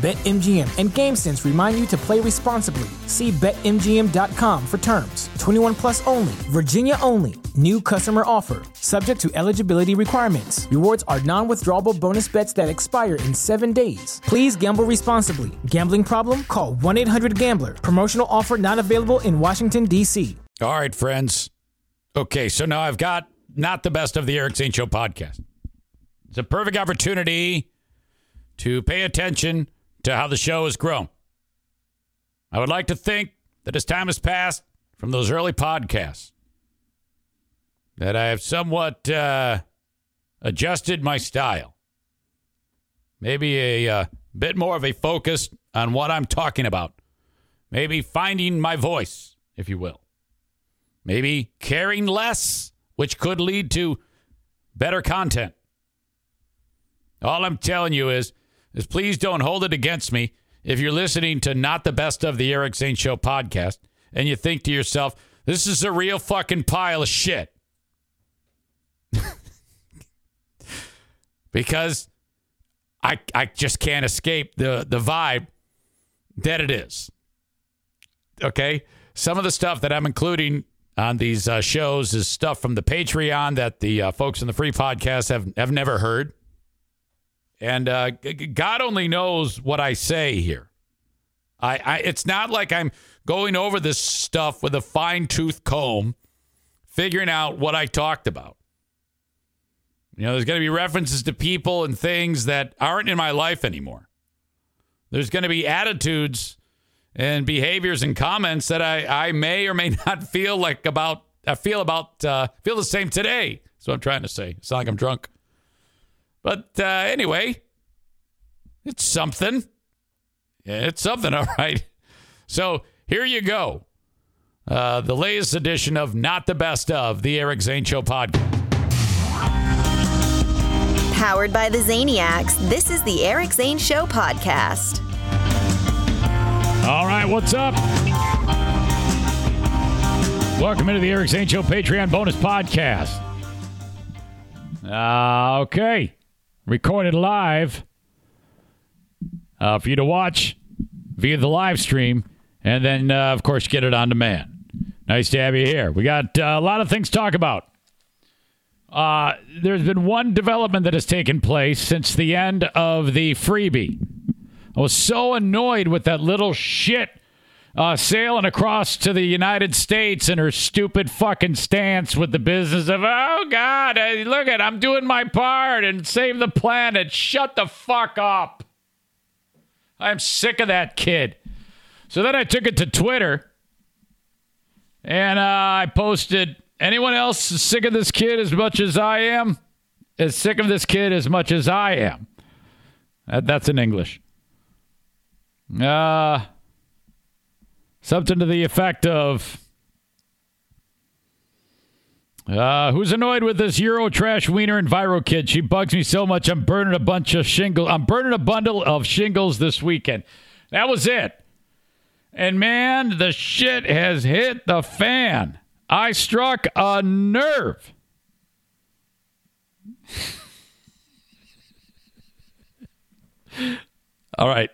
BetMGM and GameSense remind you to play responsibly. See BetMGM.com for terms. 21 plus only, Virginia only. New customer offer, subject to eligibility requirements. Rewards are non withdrawable bonus bets that expire in seven days. Please gamble responsibly. Gambling problem? Call 1 800 Gambler. Promotional offer not available in Washington, D.C. All right, friends. Okay, so now I've got not the best of the Eric Zane Show podcast. It's a perfect opportunity to pay attention to how the show has grown. I would like to think that as time has passed from those early podcasts, that I have somewhat uh, adjusted my style. Maybe a uh, bit more of a focus on what I'm talking about. Maybe finding my voice, if you will. Maybe caring less, which could lead to better content. All I'm telling you is is please don't hold it against me if you're listening to not the best of the Eric Zane Show podcast and you think to yourself, this is a real fucking pile of shit. because I I just can't escape the the vibe that it is. Okay? Some of the stuff that I'm including on these uh, shows is stuff from the Patreon that the uh, folks in the free podcast have have never heard. And uh, God only knows what I say here. I, I it's not like I'm going over this stuff with a fine tooth comb, figuring out what I talked about. You know, there's going to be references to people and things that aren't in my life anymore. There's going to be attitudes and behaviors and comments that I, I may or may not feel like about I feel about uh, feel the same today. That's what I'm trying to say. It's not like I'm drunk. But uh, anyway, it's something. It's something, all right. So here you go. Uh, the latest edition of Not the Best of the Eric Zane Show podcast. Powered by the Zaniacs, this is the Eric Zane Show podcast. All right, what's up? Welcome into the Eric Zane Show Patreon bonus podcast. Uh, okay recorded live uh, for you to watch via the live stream, and then, uh, of course, get it on demand. Nice to have you here. We got uh, a lot of things to talk about. Uh, there's been one development that has taken place since the end of the freebie. I was so annoyed with that little shit uh, sailing across to the United States in her stupid fucking stance with the business of, oh God, hey, look at, I'm doing my part and save the planet. Shut the fuck up. I'm sick of that kid. So then I took it to Twitter and uh, I posted, anyone else sick of this kid as much as I am? As sick of this kid as much as I am. That, that's in English. Uh, Something to the effect of uh, who's annoyed with this Euro trash wiener and Viro kid? She bugs me so much. I'm burning a bunch of shingles. I'm burning a bundle of shingles this weekend. That was it. And man, the shit has hit the fan. I struck a nerve. All right.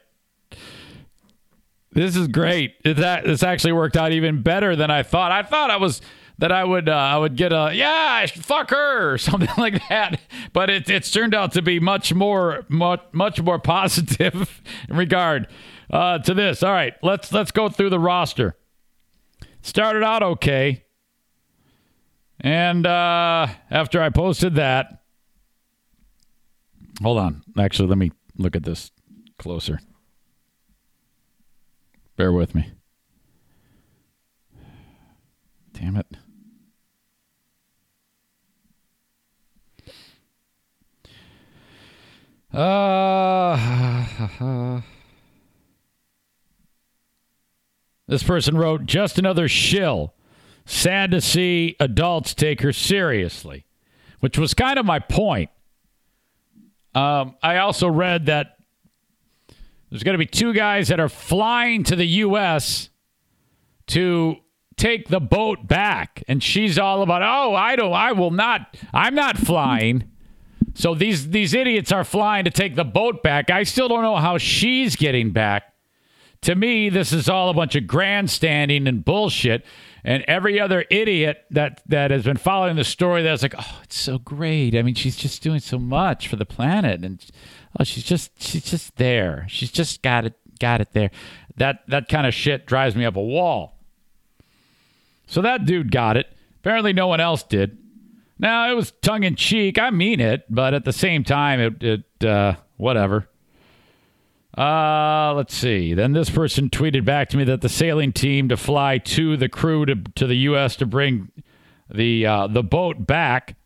This is great. That This actually worked out even better than I thought. I thought I was that I would uh, I would get a yeah fuck her or something like that, but it, it's turned out to be much more much much more positive in regard uh, to this. All right, let's let's go through the roster. Started out okay, and uh, after I posted that, hold on. Actually, let me look at this closer. Bear with me. damn it. Uh, this person wrote, just another shill. Sad to see adults take her seriously, which was kind of my point. Um, I also read that there's going to be two guys that are flying to the U.S. to take the boat back. And she's all about, oh, I don't, I will not, I'm not flying. So these these idiots are flying to take the boat back. I still don't know how she's getting back. To me, this is all a bunch of grandstanding and bullshit. And every other idiot that that has been following the story that's like, oh, it's so great. I mean, she's just doing so much for the planet, and oh, she's just she's just there. She's just got it got it there. That that kind of shit drives me up a wall. So that dude got it. Apparently, no one else did. Now, it was tongue in cheek. I mean it, but at the same time, it, it uh, whatever. Uh, let's see. Then this person tweeted back to me that the sailing team to fly to the crew to, to the U.S. to bring the uh, the boat back,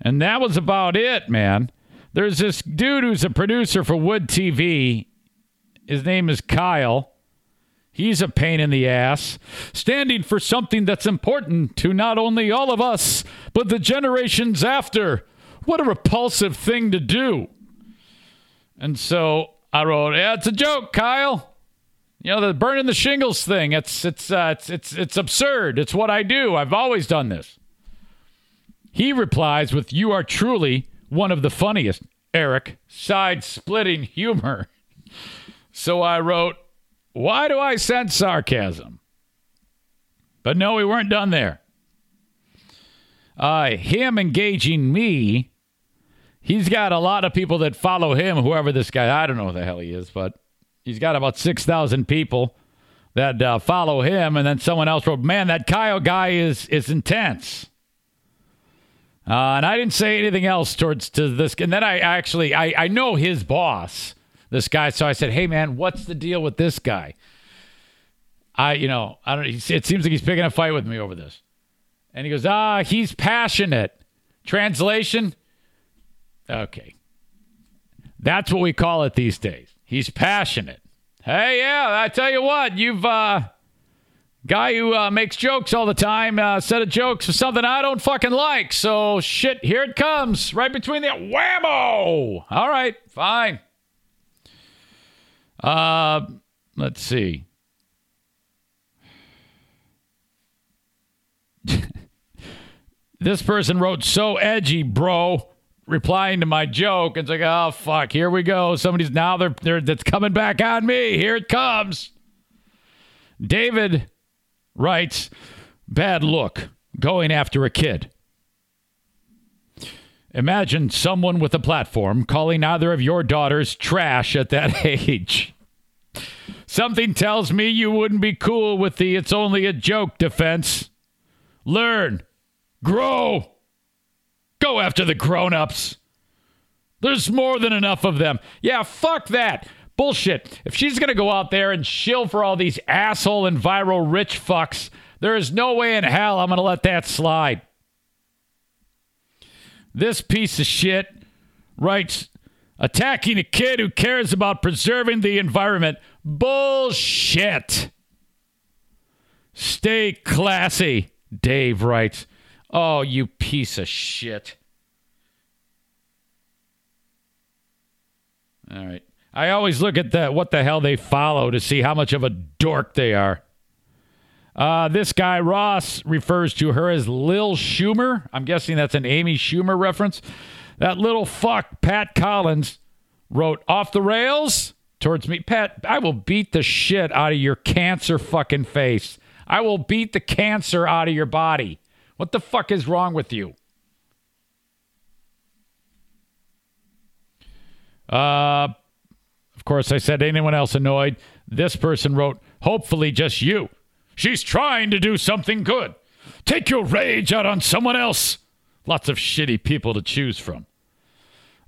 and that was about it, man. There's this dude who's a producer for Wood TV. His name is Kyle. He's a pain in the ass, standing for something that's important to not only all of us, but the generations after. What a repulsive thing to do. And so I wrote, "Yeah, it's a joke, Kyle. You know the burning the shingles thing. It's it's uh, it's it's it's absurd. It's what I do. I've always done this." He replies with, "You are truly one of the funniest, Eric. Side-splitting humor." So I wrote, why do I sense sarcasm? But no, we weren't done there. Uh, him engaging me, he's got a lot of people that follow him, whoever this guy, I don't know who the hell he is, but he's got about 6,000 people that uh, follow him. And then someone else wrote, man, that Kyle guy is, is intense. Uh, and I didn't say anything else towards to this. And then I actually, I, I know his boss this guy. So I said, "Hey, man, what's the deal with this guy?" I, you know, I don't. It seems like he's picking a fight with me over this, and he goes, "Ah, he's passionate." Translation. Okay, that's what we call it these days. He's passionate. Hey, yeah, I tell you what, you've uh, guy who uh, makes jokes all the time uh, set of jokes for something I don't fucking like. So shit, here it comes, right between the whammo. All right, fine. Uh, let's see. this person wrote so edgy, bro, replying to my joke. It's like, oh fuck, here we go. Somebody's now they're they're that's coming back on me. Here it comes. David writes, bad look going after a kid. Imagine someone with a platform calling either of your daughters trash at that age. Something tells me you wouldn't be cool with the it's only a joke defense. Learn, grow, go after the grown ups. There's more than enough of them. Yeah, fuck that. Bullshit. If she's going to go out there and shill for all these asshole and viral rich fucks, there is no way in hell I'm going to let that slide. This piece of shit writes attacking a kid who cares about preserving the environment. Bullshit. Stay classy, Dave writes. Oh, you piece of shit. All right. I always look at the what the hell they follow to see how much of a dork they are. Uh, this guy, Ross, refers to her as Lil Schumer. I'm guessing that's an Amy Schumer reference. That little fuck, Pat Collins, wrote off the rails towards me. Pat, I will beat the shit out of your cancer fucking face. I will beat the cancer out of your body. What the fuck is wrong with you? Uh, of course, I said anyone else annoyed. This person wrote, hopefully just you. She's trying to do something good. Take your rage out on someone else. Lots of shitty people to choose from.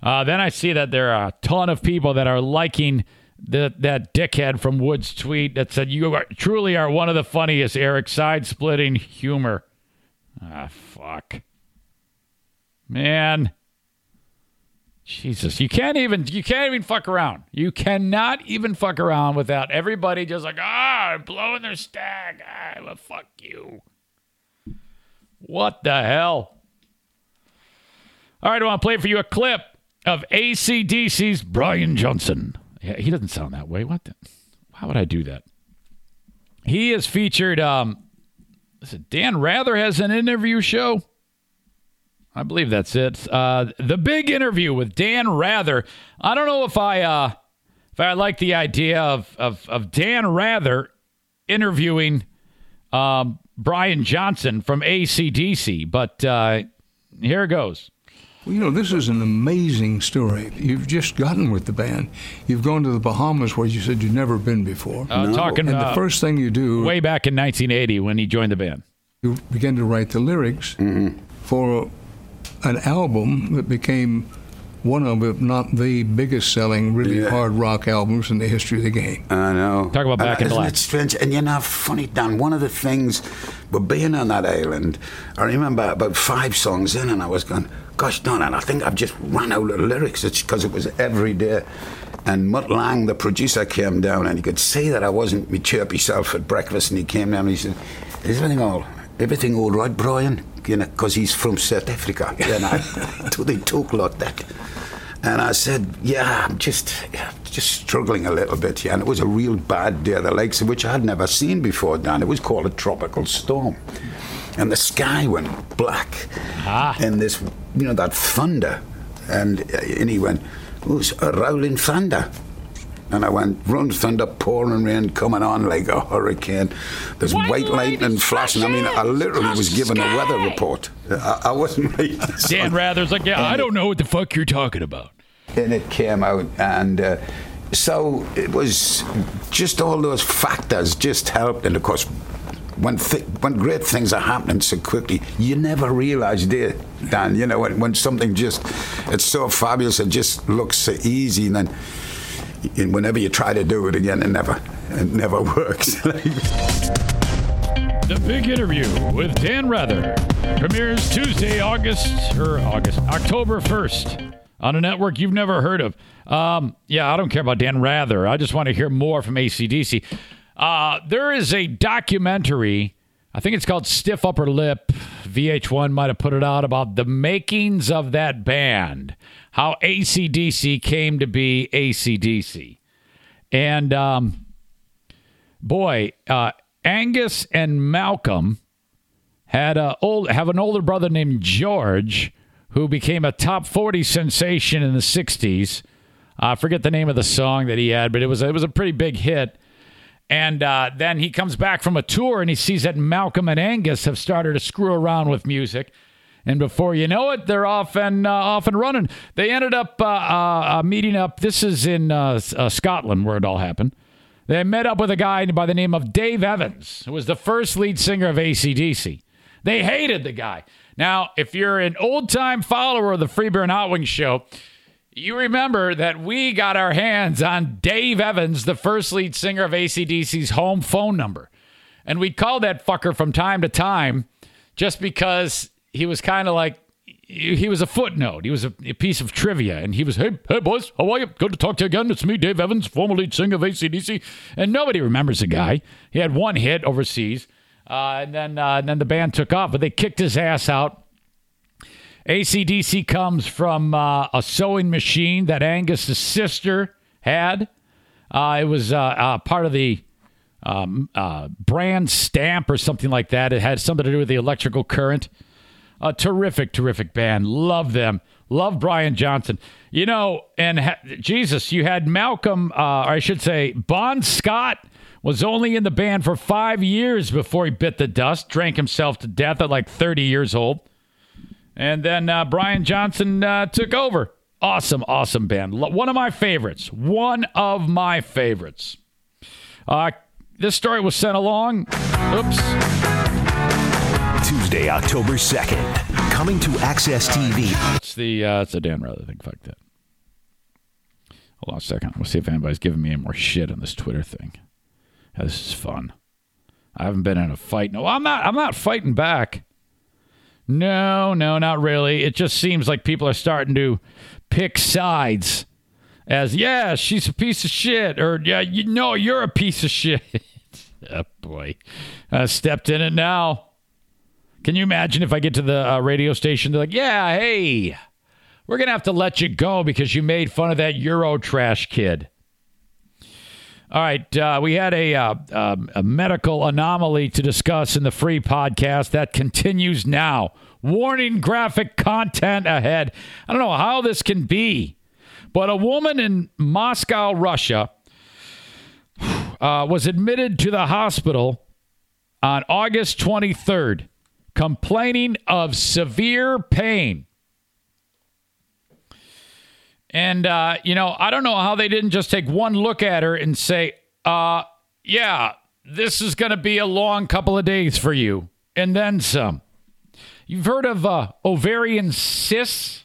Uh, then I see that there are a ton of people that are liking that that dickhead from Woods tweet that said you are truly are one of the funniest, Eric. Side splitting humor. Ah, fuck, man. Jesus, you can't even you can't even fuck around. You cannot even fuck around without everybody just like ah blowing their stack. Ah, well, fuck you. What the hell? All right, I want to play for you a clip of ACDC's Brian Johnson. Yeah, he doesn't sound that way. What? The, why would I do that? He is featured. Um, it Dan Rather has an interview show. I believe that's it. Uh, the big interview with Dan Rather. I don't know if I uh, if I like the idea of of, of Dan Rather interviewing um, Brian Johnson from ACDC, but uh, here it goes. Well, you know, this is an amazing story. You've just gotten with the band. You've gone to the Bahamas where you said you'd never been before. Uh, Talking and the uh, first thing you do, way back in 1980 when he joined the band. you begin to write the lyrics for an album that became one of, if not the biggest selling, really Yeah. hard rock albums in the history of the game. I know. Talk about Back in and, isn't Black. it strange? And you know, funny, Dan, one of the things, but being on that island, I remember about five songs in and I was going, gosh darn it, I think I've just run out of lyrics. It's because it was every day. And Mutt Lange, the producer, came down and he could see that I wasn't my chirpy self at breakfast and he came down and he said, is everything all, everything all right, Brian? You know, because he's from South Africa. You know, do they talk like that. And I said, "Yeah, I'm just, yeah, just struggling a little bit." Yeah, and it was a real bad day, the likes of which I had never seen before. Dan, it was called a tropical storm, and the sky went black, Ah. and this, you know, that thunder, and uh, and he went, "It was a rolling thunder." And I went, run thunder, pouring rain, coming on like a hurricane. There's white lightning flashing. I mean, I literally was given a weather report. I, I wasn't right. Dan Rather's like, yeah, I don't know what the fuck you're talking about. and it came out and uh, so it was just all those factors just helped and of course when th- when great things are happening so quickly you never realize do you, Dan you know when, when something just it's so fabulous it just looks so easy and then and whenever you try to do it again it never it never works The big interview with Dan Rather premieres Tuesday, August or August, October first on a network you've never heard of. Um, yeah, I don't care about Dan Rather. I just want to hear more from ACDC. Uh, there is a documentary. I think it's called Stiff Upper Lip. VH1 might have put it out about the makings of that band, how ACDC came to be ACDC. And um, boy, uh, Angus and Malcolm had a old have an older brother named George who became a top 40 sensation in the 60s. I forget the name of the song that he had, but it was it was a pretty big hit. And uh, then he comes back from a tour and he sees that Malcolm and Angus have started to screw around with music. And before you know it, they're off and uh, off and running. They ended up uh, uh, uh, meeting up. This is in uh, Scotland where it all happened. They met up with a guy by the name of Dave Evans, who was the first lead singer of ACDC. They hated the guy. Now, if you're an old time follower of the Free Beer and Hot Wings show, you remember that we got our hands on Dave Evans, the first lead singer of ACDC's home phone number. And we'd call that fucker from time to time just because he was kind of like, he was a footnote. He was a, a piece of trivia. And he was, hey, hey, boys, how are you? Good to talk to you again. It's me, Dave Evans, former lead singer of ACDC. And nobody remembers the guy. He had one hit overseas. Uh, and then uh, and then the band took off, but they kicked his ass out. ACDC comes from uh, a sewing machine that Angus's sister had. Uh, it was uh, uh, part of the um, brand stamp or something like that. It had something to do with the electrical current. A terrific, terrific band. Love them. Love Brian Johnson. You know, and ha- Jesus, you had Malcolm, uh, or I should say, Bon Scott was only in the band for five years before he bit the dust, drank himself to death at like 30 years old. And then uh, Brian Johnson uh, took over. Awesome, awesome band. Lo- One of my favorites. One of my favorites. Uh, this story was sent along. Oops. Tuesday, October 2nd. Coming to AXS TV. It's the uh, it's a Dan Rather thing. Fuck that. Hold on a second. We'll see if anybody's giving me any more shit on this Twitter thing. This is fun. I haven't been in a fight. No, I'm not. I'm not fighting back. No, no, not really. It just seems like people are starting to pick sides. As yeah, she's a piece of shit, or yeah, you know, you're a piece of shit. oh boy, I stepped in it now. Can you imagine if I get to the uh, radio station? They're like, yeah, hey, we're going to have to let you go because you made fun of that Euro trash kid. All right, uh, we had a, uh, um, a medical anomaly to discuss in the free podcast that continues now. Warning graphic content ahead. I don't know how this can be, but a woman in Moscow, Russia, uh, was admitted to the hospital on August 23rd, complaining of severe pain. And, uh, you know, I don't know how they didn't just take one look at her and say, uh, yeah, this is going to be a long couple of days for you, and then some. You've heard of uh, ovarian cysts?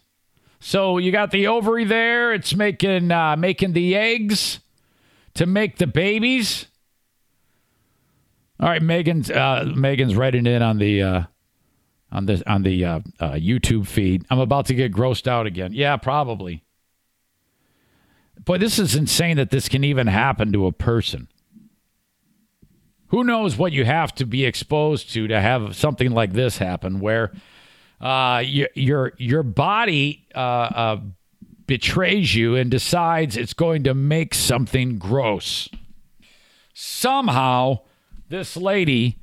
So you got the ovary there, it's making, uh, making the eggs to make the babies. All right, Megan's uh, Megan's writing in on the uh, on the on the uh, uh, YouTube feed. I'm about to get grossed out again. Yeah, probably. Boy, this is insane that this can even happen to a person. Who knows what you have to be exposed to to have something like this happen, where uh, your your your body uh, uh, betrays you and decides it's going to make something gross. Somehow, this lady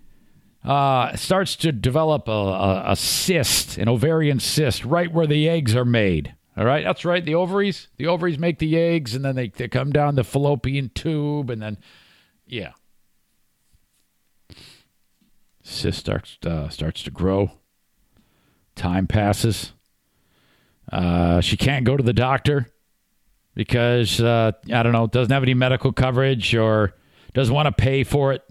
uh, starts to develop a, a, a cyst, an ovarian cyst, right where the eggs are made. All right, that's right. The ovaries, the ovaries make the eggs, and then they, they come down the fallopian tube, and then, yeah, cyst starts uh, starts to grow. Time passes. Uh, she can't go to the doctor because uh, I don't know, doesn't have any medical coverage or doesn't want to pay for it.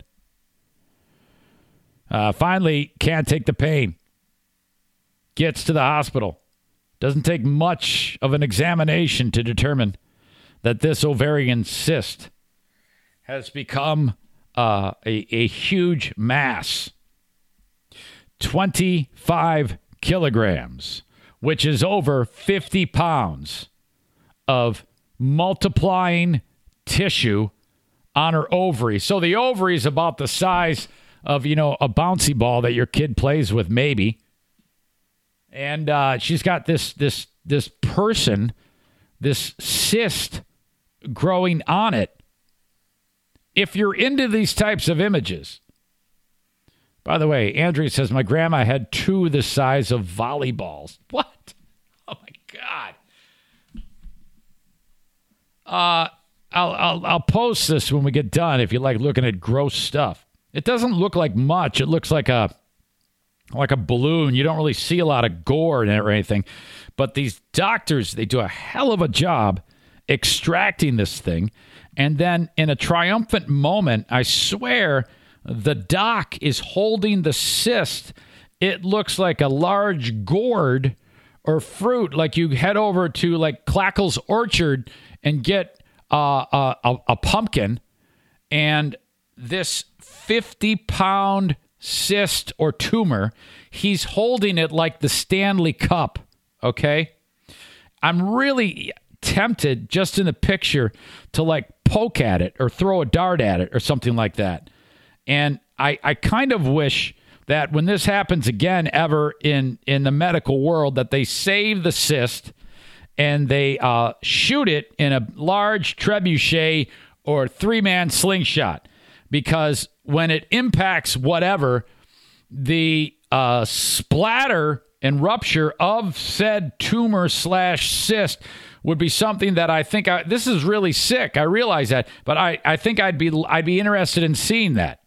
Uh, finally, can't take the pain. Gets to the hospital doesn't take much of an examination to determine that this ovarian cyst has become uh, a, a huge mass 25 kilograms, which is over 50 pounds of multiplying tissue on her ovary. So the ovary is about the size of, you know, a bouncy ball that your kid plays with, maybe and uh, she's got this this this person, this cyst growing on it. If you're into these types of images, by the way, Andrea says my grandma had two the size of volleyballs. What? Oh my god. Uh, I'll, I'll I'll post this when we get done. If you like looking at gross stuff, it doesn't look like much. It looks like a like a balloon. You don't really see a lot of gore in it or anything. But these doctors, they do a hell of a job extracting this thing. And then in a triumphant moment, I swear the doc is holding the cyst. It looks like a large gourd or fruit. Like you head over to like Klackle's Orchard and get uh, a, a pumpkin, and this 50 pound cyst, or tumor, he's holding it like the Stanley Cup. Okay. I'm really tempted just in the picture to like poke at it or throw a dart at it or something like that. And I, I kind of wish that when this happens again ever in, in the medical world that they save the cyst and they uh, shoot it in a large trebuchet or three man slingshot because when it impacts whatever, the uh, splatter and rupture of said tumor slash cyst would be something that I think I, this is really sick. I realize that, but I, I think I'd be I'd be interested in seeing that.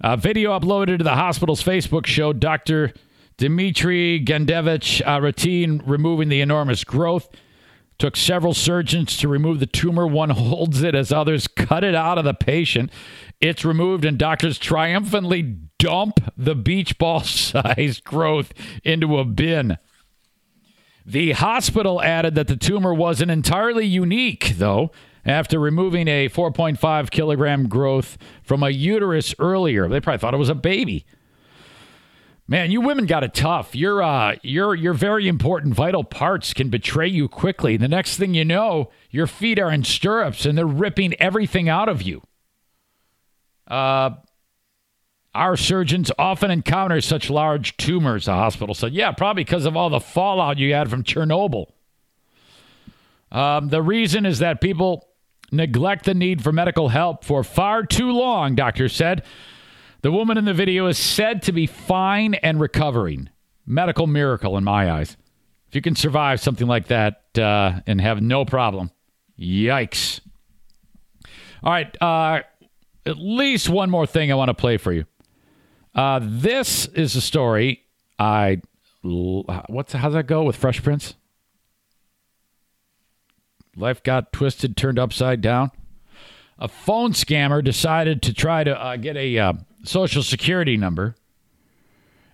A video uploaded to the hospital's Facebook showed Dr. Dmitry Gendevich routine removing the enormous growth. Took several surgeons to remove the tumor. One holds it as others cut it out of the patient. It's removed, and doctors triumphantly dump the beach ball sized growth into a bin. The hospital added that the tumor wasn't entirely unique, though, after removing a 4.5 kilogram growth from a uterus earlier. They probably thought it was a baby. Man, you women got it tough. Your uh, your your very important vital parts can betray you quickly. The next thing you know, your feet are in stirrups and they're ripping everything out of you. Uh, our surgeons often encounter such large tumors, the hospital said. Yeah, probably because of all the fallout you had from Chernobyl. Um, the reason is that people neglect the need for medical help for far too long, doctors said. The woman in the video is said to be fine and recovering. Medical miracle in my eyes. If you can survive something like that uh, and have no problem, yikes. All right, uh, at least one more thing I want to play for you. Uh, this is a story I. What's how's that go with Fresh Prince? Life got twisted, turned upside down. A phone scammer decided to try to uh, get a uh, social security number.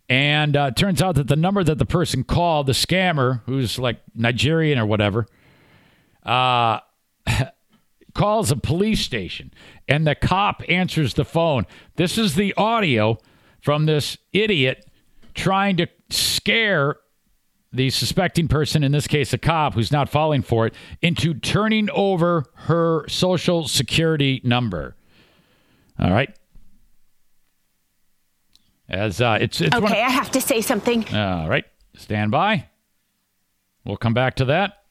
And uh, turns out that the number that the person called, the scammer, who's like Nigerian or whatever, uh, calls a police station and the cop answers the phone. This is the audio from this idiot trying to scare the suspecting person, in this case a cop who's not falling for it, into turning over her social security number. All right. As uh, it's, it's okay, of, I have to say something. All right, stand by. We'll come back to that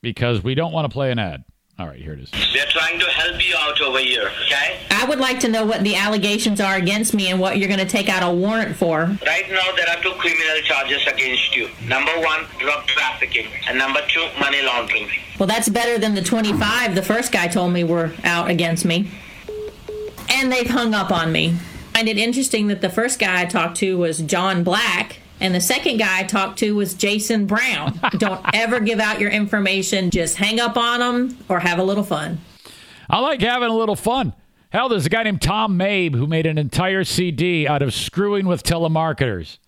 because we don't want to play an ad. All right, here it is. They're trying to help you out over here, okay? I would like to know what the allegations are against me and what you're going to take out a warrant for. Right now, there are two criminal charges against you. Number one, drug trafficking, and number two, money laundering. Well, that's better than the 25 the first guy told me were out against me. And they've hung up on me. I find it interesting that the first guy I talked to was John Black, and the second guy I talked to was Jason Brown. Don't ever give out your information. Just hang up on them or have a little fun. I like having a little fun. Hell, there's a guy named Tom Mabe who made an entire CD out of screwing with telemarketers.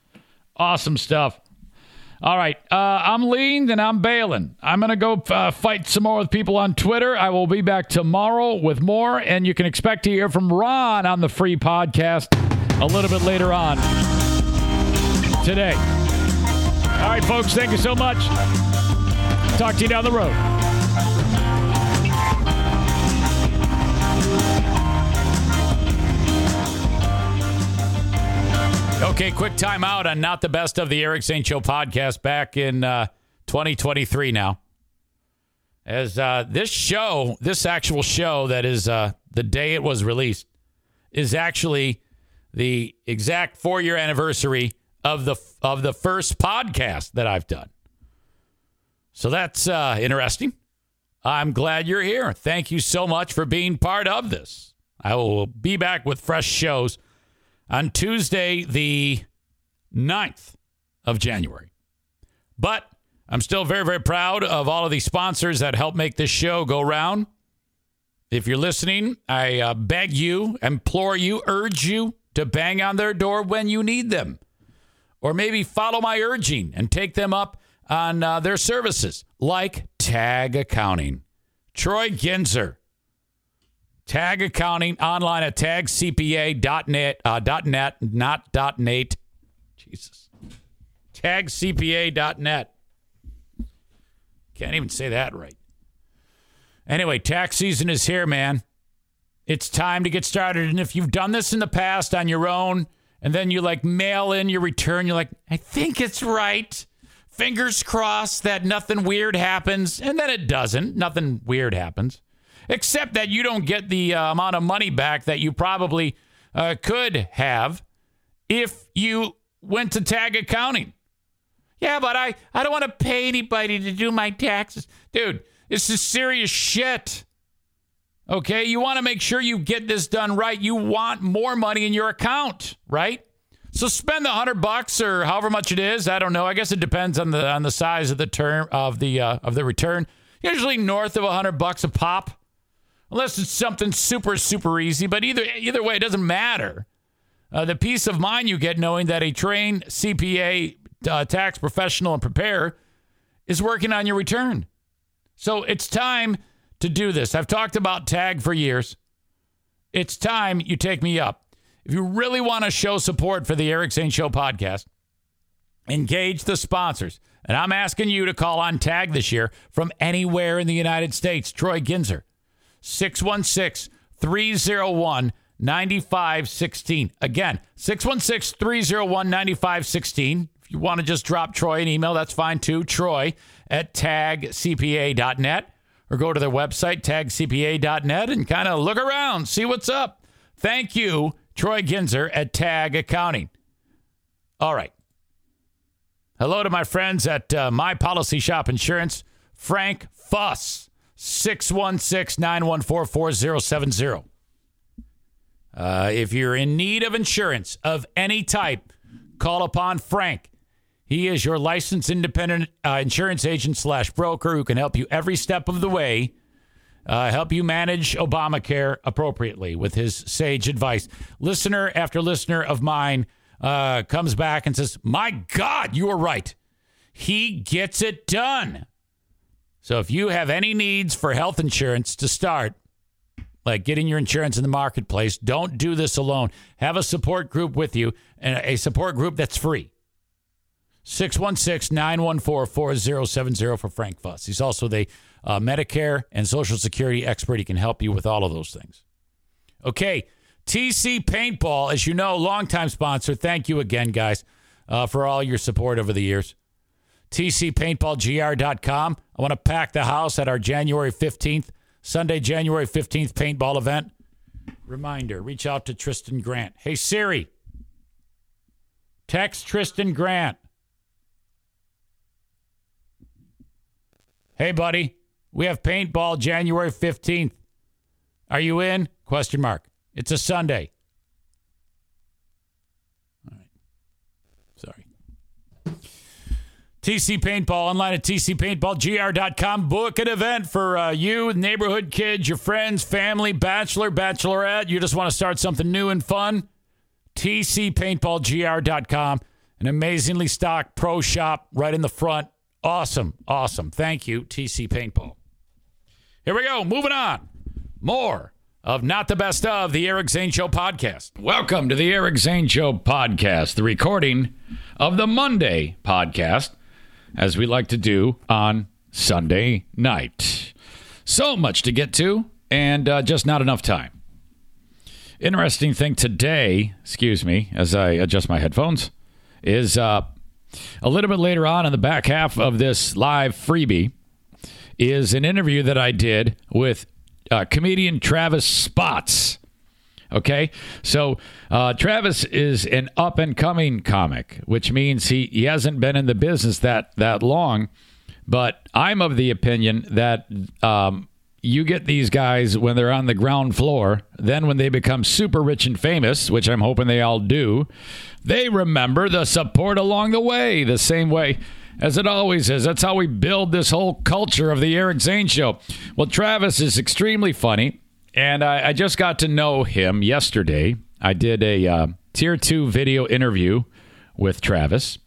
Awesome stuff. All right. Uh, I'm lean and I'm bailing. I'm going to go uh, fight some more with people on Twitter. I will be back tomorrow with more, and you can expect to hear from Ron on the free podcast a little bit later on today. All right, folks. Thank you so much. Talk to you down the road. Okay, quick timeout on not the best of the Eric Zane Show podcast back in uh, 2023 now. As uh, this show, this actual show that is uh, the day it was released, is actually the exact four year anniversary of the of the first podcast that I've done. So that's uh, interesting. I'm glad you're here. Thank you so much for being part of this. I will be back with fresh shows on Tuesday, the 9th of January. But I'm still very, very proud of all of the sponsors that help make this show go round. If you're listening, I uh, beg you, implore you, urge you to bang on their door when you need them. Or maybe follow my urging and take them up on uh, their services, like Tag Accounting. Troy Ginzer Tag accounting online at tagcpa.net, uh, .net, not .net. Jesus. Tagcpa.net. Can't even say that right. Anyway, tax season is here, man. It's time to get started. And if you've done this in the past on your own, and then you like mail in your return, you're like, I think it's right. Fingers crossed that nothing weird happens. And then it doesn't. Nothing weird happens except that you don't get the uh, amount of money back that you probably uh, could have if you went to tag accounting. Yeah, but I, I don't want to pay anybody to do my taxes. Dude, this is serious shit. Okay, you want to make sure you get this done right. You want more money in your account, right? So spend the hundred bucks or however much it is. I don't know. I guess it depends on the on the size of the term of the uh, of the return. Usually north of a hundred bucks a pop unless it's something super super easy. But either either way, it doesn't matter. Uh, the peace of mind you get knowing that a trained CPA uh, tax professional and preparer is working on your return. So it's time to do this. I've talked about tag for years. It's time you take me up. If you really want to show support for the Eric Zane Show podcast, engage the sponsors. And I'm asking you to call on tag this year from anywhere in the United States. Troy Ginzer, 616 301 9516. Again, 616 301 9516. If you want to just drop Troy an email, that's fine too. Troy at tagcpa.net or go to their website, tagcpa.net, and kind of look around, see what's up. Thank you, Troy Ginzer at Tag Accounting. All right. Hello to my friends at uh, My Policy Shop Insurance, Frank Fuss, 616 914 4070. Uh, if you're in need of insurance of any type, call upon Frank. He is your licensed independent uh, insurance agent slash broker who can help you every step of the way, uh, help you manage Obamacare appropriately with his sage advice. Listener after listener of mine uh, comes back and says, My God, you were right. He gets it done. So if you have any needs for health insurance to start, like getting your insurance in the marketplace, don't do this alone. Have a support group with you and a support group that's free. 616 914 4070 for Frank Fuss. He's also the uh, Medicare and Social Security expert. He can help you with all of those things. Okay, TC Paintball, as you know, longtime sponsor. Thank you again, guys, uh, for all your support over the years. TCPaintballGR.com. I want to pack the house at our January 15th, Sunday, January 15th paintball event. Reminder reach out to Tristan Grant. Hey, Siri, text Tristan Grant. Hey, buddy, we have paintball January 15th. Are you in? Question mark. It's a Sunday. All right. Sorry. TC Paintball online at tcpaintballgr.com. Book an event for uh, you, neighborhood kids, your friends, family, bachelor, bachelorette. You just want to start something new and fun. tcpaintballgr.com. An amazingly stocked pro shop right in the front. Awesome. Awesome. Thank you, TC Paintball. Here we go. Moving on. More of Not the Best of the Eric Zane Show podcast. Welcome to the Eric Zane Show podcast, the recording of the Monday podcast, as we like to do on Sunday night. So much to get to, and uh, just not enough time. Interesting thing today, excuse me, as I adjust my headphones, is uh, a little bit later on in the back half of this live freebie is an interview that I did with uh, comedian Travis Spots. Okay, so uh, Travis is an up and coming comic, which means he, he hasn't been in the business that that long. But I'm of the opinion that um, you get these guys when they're on the ground floor. Then, when they become super rich and famous, which I'm hoping they all do, they remember the support along the way, the same way as it always is. That's how we build this whole culture of the Eric Zane Show. Well, Travis is extremely funny, and I, I just got to know him yesterday. I did a uh, tier two video interview with Travis.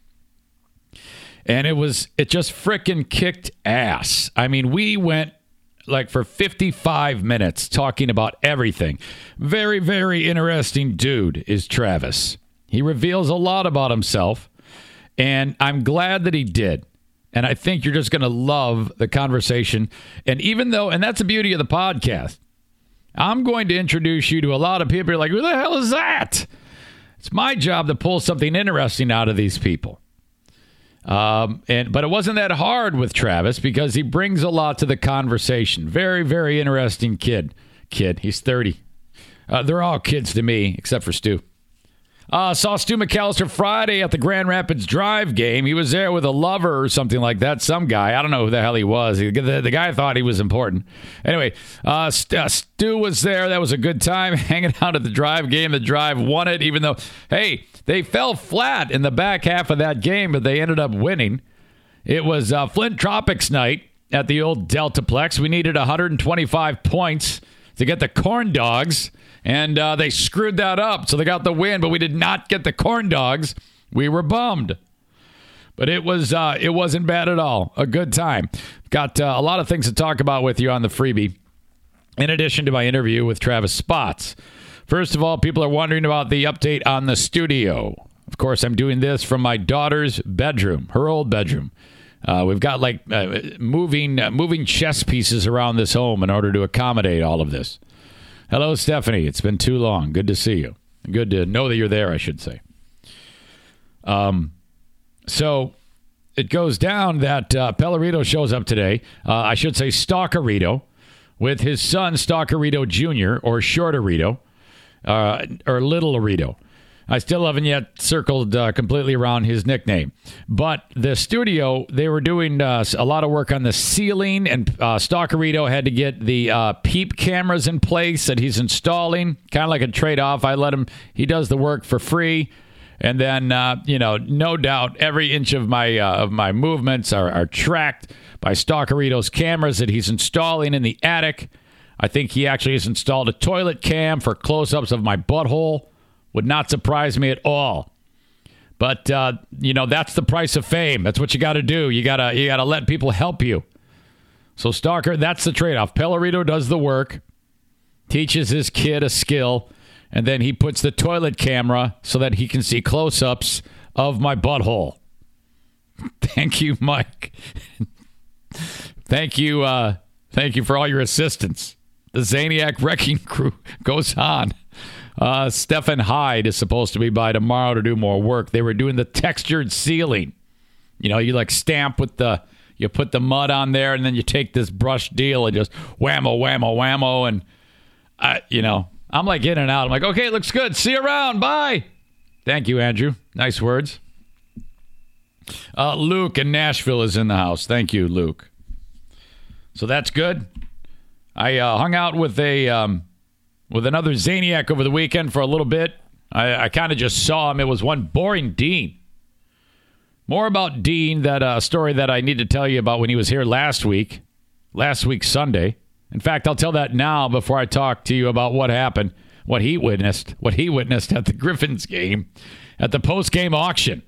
And it was, it just freaking kicked ass. I mean, we went like for 55 minutes talking about everything. Very, very interesting dude is Travis. He reveals a lot about himself, and I'm glad that he did. And I think you're just going to love the conversation. And even though, and that's the beauty of the podcast, I'm going to introduce you to a lot of people. You're like, who the hell is that? It's my job to pull something interesting out of these people. Um, and but it wasn't that hard with Travis because he brings a lot to the conversation. Very, very interesting kid. Kid, he's 30. Uh, they're all kids to me, except for Stu. Uh, saw Stu McAllister Friday at the Grand Rapids Drive game. He was there with a lover or something like that. Some guy. I don't know who the hell he was. The, the, the guy thought he was important. Anyway, uh, uh, Stu was there. That was a good time hanging out at the Drive game. The Drive won it, even though, hey, they fell flat in the back half of that game, but they ended up winning. It was uh, Flint Tropics night at the old Deltaplex. We needed 125 points to get the corn dogs and uh, they screwed that up. So they got the win, but we did not get the corn dogs. We were bummed. But it was uh, it wasn't bad at all. A good time. Got uh, a lot of things to talk about with you on the freebie. In addition to my interview with Travis Spots. First of all, people are wondering about the update on the studio. Of course, I'm doing this from my daughter's bedroom, her old bedroom. Uh, we've got like uh, moving uh, moving chess pieces around this home in order to accommodate all of this. Hello, Stephanie. It's been too long. Good to see you. Good to know that you're there. I should say. Um, so it goes down that uh, Pellerito shows up today. Uh, I should say Stalkerito with his son Stalkerito Jr. or Shorterito uh, or Little Arito. I still haven't yet circled uh, completely around his nickname. But the studio, they were doing uh, a lot of work on the ceiling, and uh, Stalkerito had to get the uh, peep cameras in place that he's installing, kind of like a trade off. I let him, he does the work for free. And then, uh, you know, no doubt every inch of my uh, of my movements are, are tracked by Stalkerito's cameras that he's installing in the attic. I think he actually has installed a toilet cam for close ups of my butthole. Would not surprise me at all. But uh, you know that's the price of fame. That's what you got to do. You gotta you gotta let people help you. So Stalker, that's the trade off. Pellerito does the work, teaches his kid a skill, and then he puts the toilet camera so that he can see close ups of my butthole. Thank you, Mike. thank you, uh, thank you for all your assistance. The Zaniac Wrecking Crew goes on. Uh, Stefan Hyde is supposed to be by tomorrow to do more work. They were doing the textured ceiling. You know, you like stamp with the, you put the mud on there, and then you take this brush deal and just whammo, whammo, whammo, and I, you know, I'm like in and out. I'm like, okay, it looks good. See you around. Bye. Thank you, Andrew. Nice words. Uh, Luke in Nashville is in the house. Thank you, Luke. So that's good. I uh, hung out with a um, with another Zaniac over the weekend for a little bit. I, I kind of just saw him. It was one boring Dean. More about Dean, that uh, story that I need to tell you about when he was here last week, last week Sunday. In fact, I'll tell that now before I talk to you about what happened, what he witnessed, what he witnessed at the Griffins game, at the post game auction.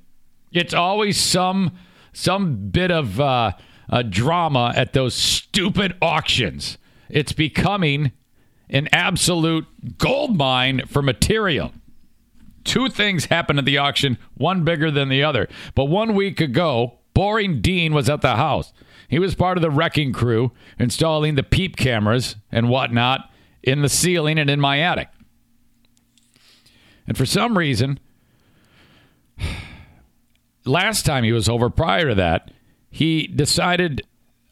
It's always some some bit of uh, uh, drama at those stupid auctions. It's becoming an absolute gold mine for material. Two things happened at the auction, one bigger than the other. But one week ago, Boring Dean was at the house. He was part of the wrecking crew installing the peep cameras and whatnot in the ceiling and in my attic. And for some reason, last time he was over prior to that, he decided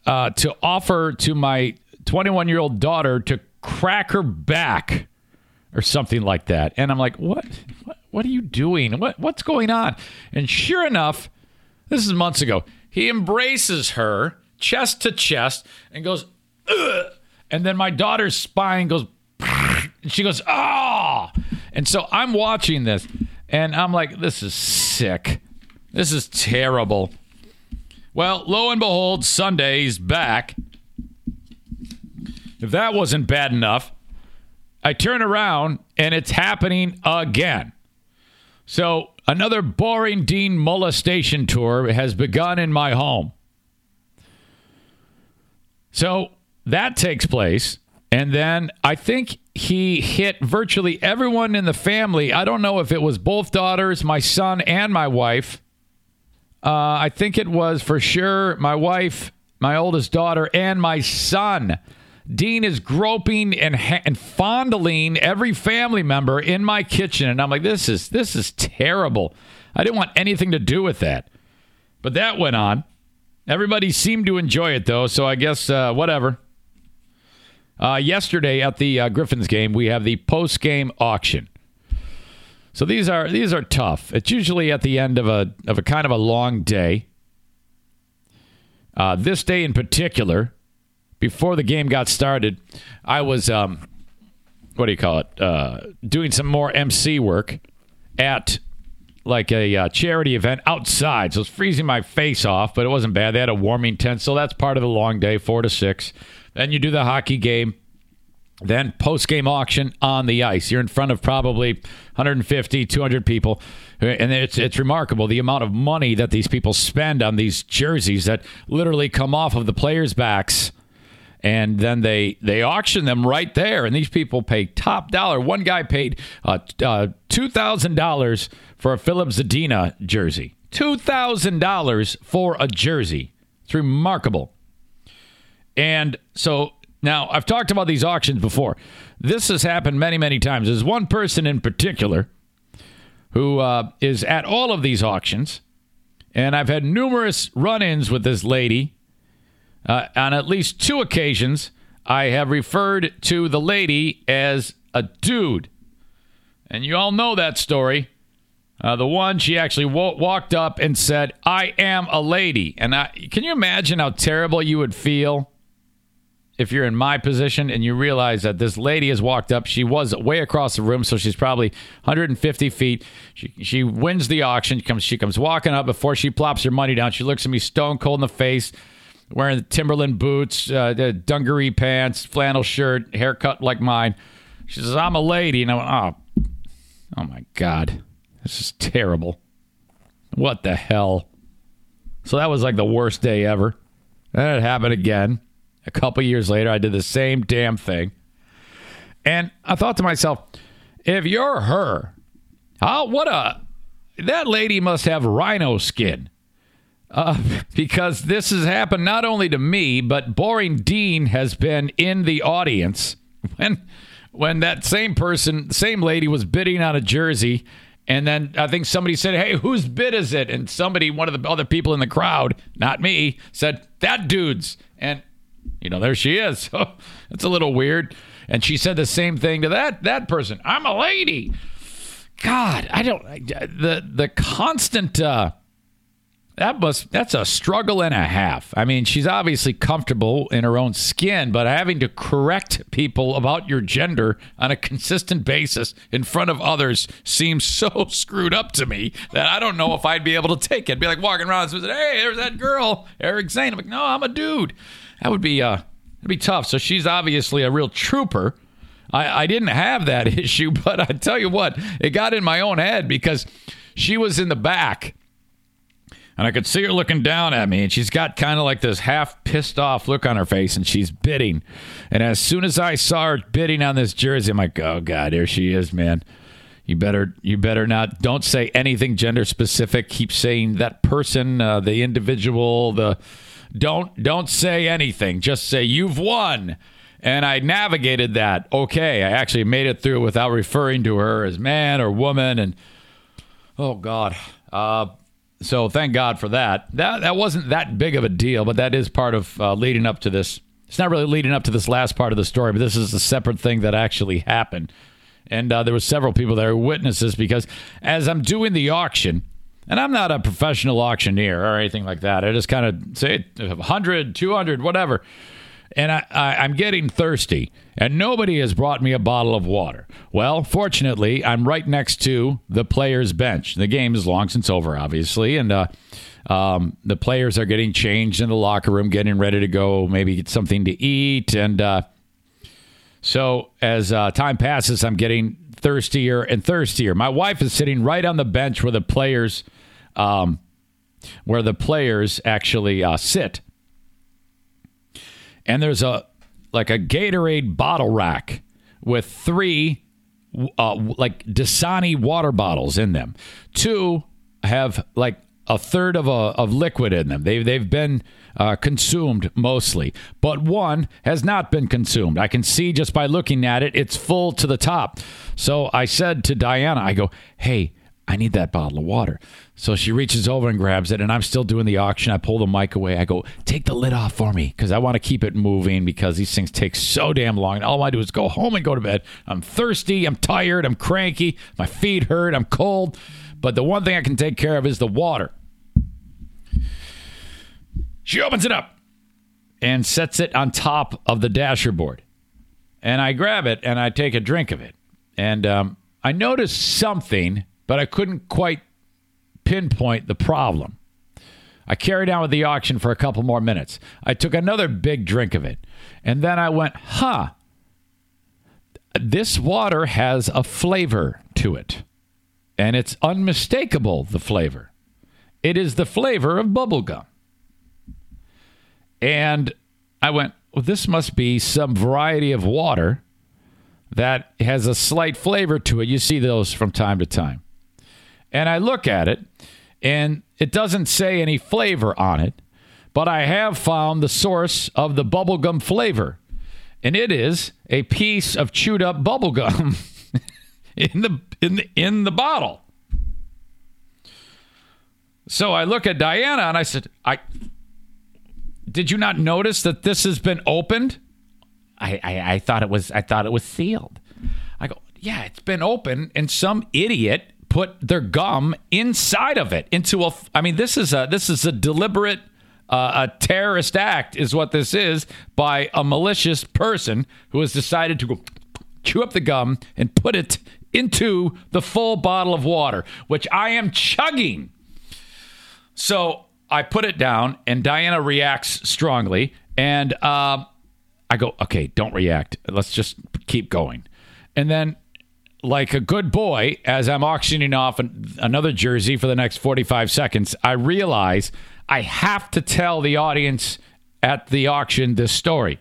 uh, to offer to my 21 year old daughter to crack her back or something like that. And I'm like, what? What, what are you doing? What, what's going on? And sure enough, this is months ago. He embraces her chest to chest and goes, Ugh! and then my daughter's spine goes, and she goes, ah. Oh! And so I'm watching this and I'm like, this is sick. This is terrible. Well, lo and behold, Sunday's back. If that wasn't bad enough, I turn around and it's happening again. So another boring Dean molestation tour has begun in my home. So that takes place. And then I think he hit virtually everyone in the family. I don't know if it was both daughters, my son, and my wife. Uh, I think it was for sure my wife, my oldest daughter, and my son. Dean is groping and, ha- and fondling every family member in my kitchen, and I'm like, this is this is terrible. I didn't want anything to do with that, but that went on. Everybody seemed to enjoy it though, so I guess uh, whatever. Uh, yesterday at the uh, Griffins game, we have the post game auction. So these are these are tough. It's usually at the end of a of a kind of a long day. Uh, this day in particular, before the game got started, I was um, what do you call it? Uh, doing some more MC work at like a uh, charity event outside. So it's freezing my face off, but it wasn't bad. They had a warming tent, so that's part of the long day, four to six. Then you do the hockey game. Then post game auction on the ice. You're in front of probably 150, 200 people. And it's, it's remarkable the amount of money that these people spend on these jerseys that literally come off of the players' backs. And then they, they auction them right there. And these people pay top dollar. One guy paid uh, uh, $2,000 for a Filip Zadina jersey. $2,000 for a jersey. It's remarkable. And so now, I've talked about these auctions before. This has happened many, many times. There's one person in particular who uh, is at all of these auctions, and I've had numerous run ins with this lady. Uh, on at least two occasions, I have referred to the lady as a dude. And you all know that story. Uh, the one she actually w- walked up and said, I am a lady. And I, can you imagine how terrible you would feel if you're in my position and you realize that this lady has walked up, she was way across the room, so she's probably 150 feet. She, she wins the auction. She comes, she comes walking up before she plops her money down. She looks at me stone cold in the face, wearing the Timberland boots, uh, the dungaree pants, flannel shirt, haircut like mine. She says, "I'm a lady," and I went, "Oh, oh my god, this is terrible. What the hell?" So that was like the worst day ever. Then it happened again. A couple years later, I did the same damn thing. And I thought to myself, if you're her, how, what a, that lady must have rhino skin. Uh, because this has happened not only to me, but Boring Dean has been in the audience when when that same person, same lady was bidding on a jersey. And then I think somebody said, Hey, whose bid is it? And somebody, one of the other people in the crowd, not me, said, That dude's. And you know, there she is. So it's a little weird. And she said the same thing to that that person. I'm a lady. God, I don't the the constant uh that must that's a struggle and a half. I mean, she's obviously comfortable in her own skin, but having to correct people about your gender on a consistent basis in front of others seems so screwed up to me that I don't know if I'd be able to take it. I'd be like walking around and say, "Hey, there's that girl, Eric Zane." I'm like, "No, I'm a dude." That would be uh, it'd be tough. So she's obviously a real trooper. I, I didn't have that issue, but I tell you what, it got in my own head because she was in the back. And I could see her looking down at me, and she's got kind of like this half pissed off look on her face, and she's bidding. And as soon as I saw her bidding on this jersey, I'm like, oh God, there she is, man. You better, you better not. Don't say anything gender specific. Keep saying that person, uh, the individual, the don't don't say anything. Just say you've won. And I navigated that. Okay, I actually made it through without referring to her as man or woman. And oh God. Uh, so thank God for that. That that wasn't that big of a deal, but that is part of uh, leading up to this. It's not really leading up to this last part of the story, but this is a separate thing that actually happened. And uh, there were several people that are witnesses because as I'm doing the auction, and I'm not a professional auctioneer or anything like that. I just kind of say 100, 200, whatever. And I, I, am getting thirsty, and nobody has brought me a bottle of water. Well, fortunately, I'm right next to the players' bench. The game is long since over, obviously, and uh, um, the players are getting changed in the locker room, getting ready to go, maybe get something to eat. And uh, so as uh, time passes, I'm getting thirstier and thirstier. My wife is sitting right on the bench where the players – um, where the players actually uh, sit. And there's a like a Gatorade bottle rack with three uh, like Dasani water bottles in them. Two have like a third of a of liquid in them. They've they've been uh, consumed mostly, but one has not been consumed. I can see just by looking at it, it's full to the top. So I said to Diana, I go, "Hey, I need that bottle of water." So she reaches over and grabs it, and I'm still doing the auction. I pull the mic away. I go, take the lid off for me because I want to keep it moving because these things take so damn long. And all I do is go home and go to bed. I'm thirsty. I'm tired. I'm cranky. My feet hurt. I'm cold. But the one thing I can take care of is the water. She opens it up and sets it on top of the dasher board. And I grab it and I take a drink of it. And um, I noticed something, but I couldn't quite pinpoint the problem. I carried on with the auction for a couple more minutes. I took another big drink of it. And then I went, huh, this water has a flavor to it, and it's unmistakable the flavor. It is the flavor of bubblegum. And I went, well, this must be some variety of water that has a slight flavor to it. You see those from time to time. And I look at it, and it doesn't say any flavor on it, but I have found the source of the bubblegum flavor. And it is a piece of chewed up bubblegum in the in the in the bottle. So I look at Diana and I said, I did you not notice that this has been opened? I, I, I thought it was I thought it was sealed. I go, yeah, it's been open, and some idiot put their gum inside of it into a. I mean, this is a this is a deliberate uh, a terrorist act, is what this is, by a malicious person who has decided to go chew up the gum and put it into the full bottle of water, which I am chugging. So I put it down, and Diana reacts strongly, and uh, I go, okay, don't react. Let's just keep going. And then like a good boy, as I'm auctioning off an, another jersey for the next 45 seconds, I realize I have to tell the audience at the auction this story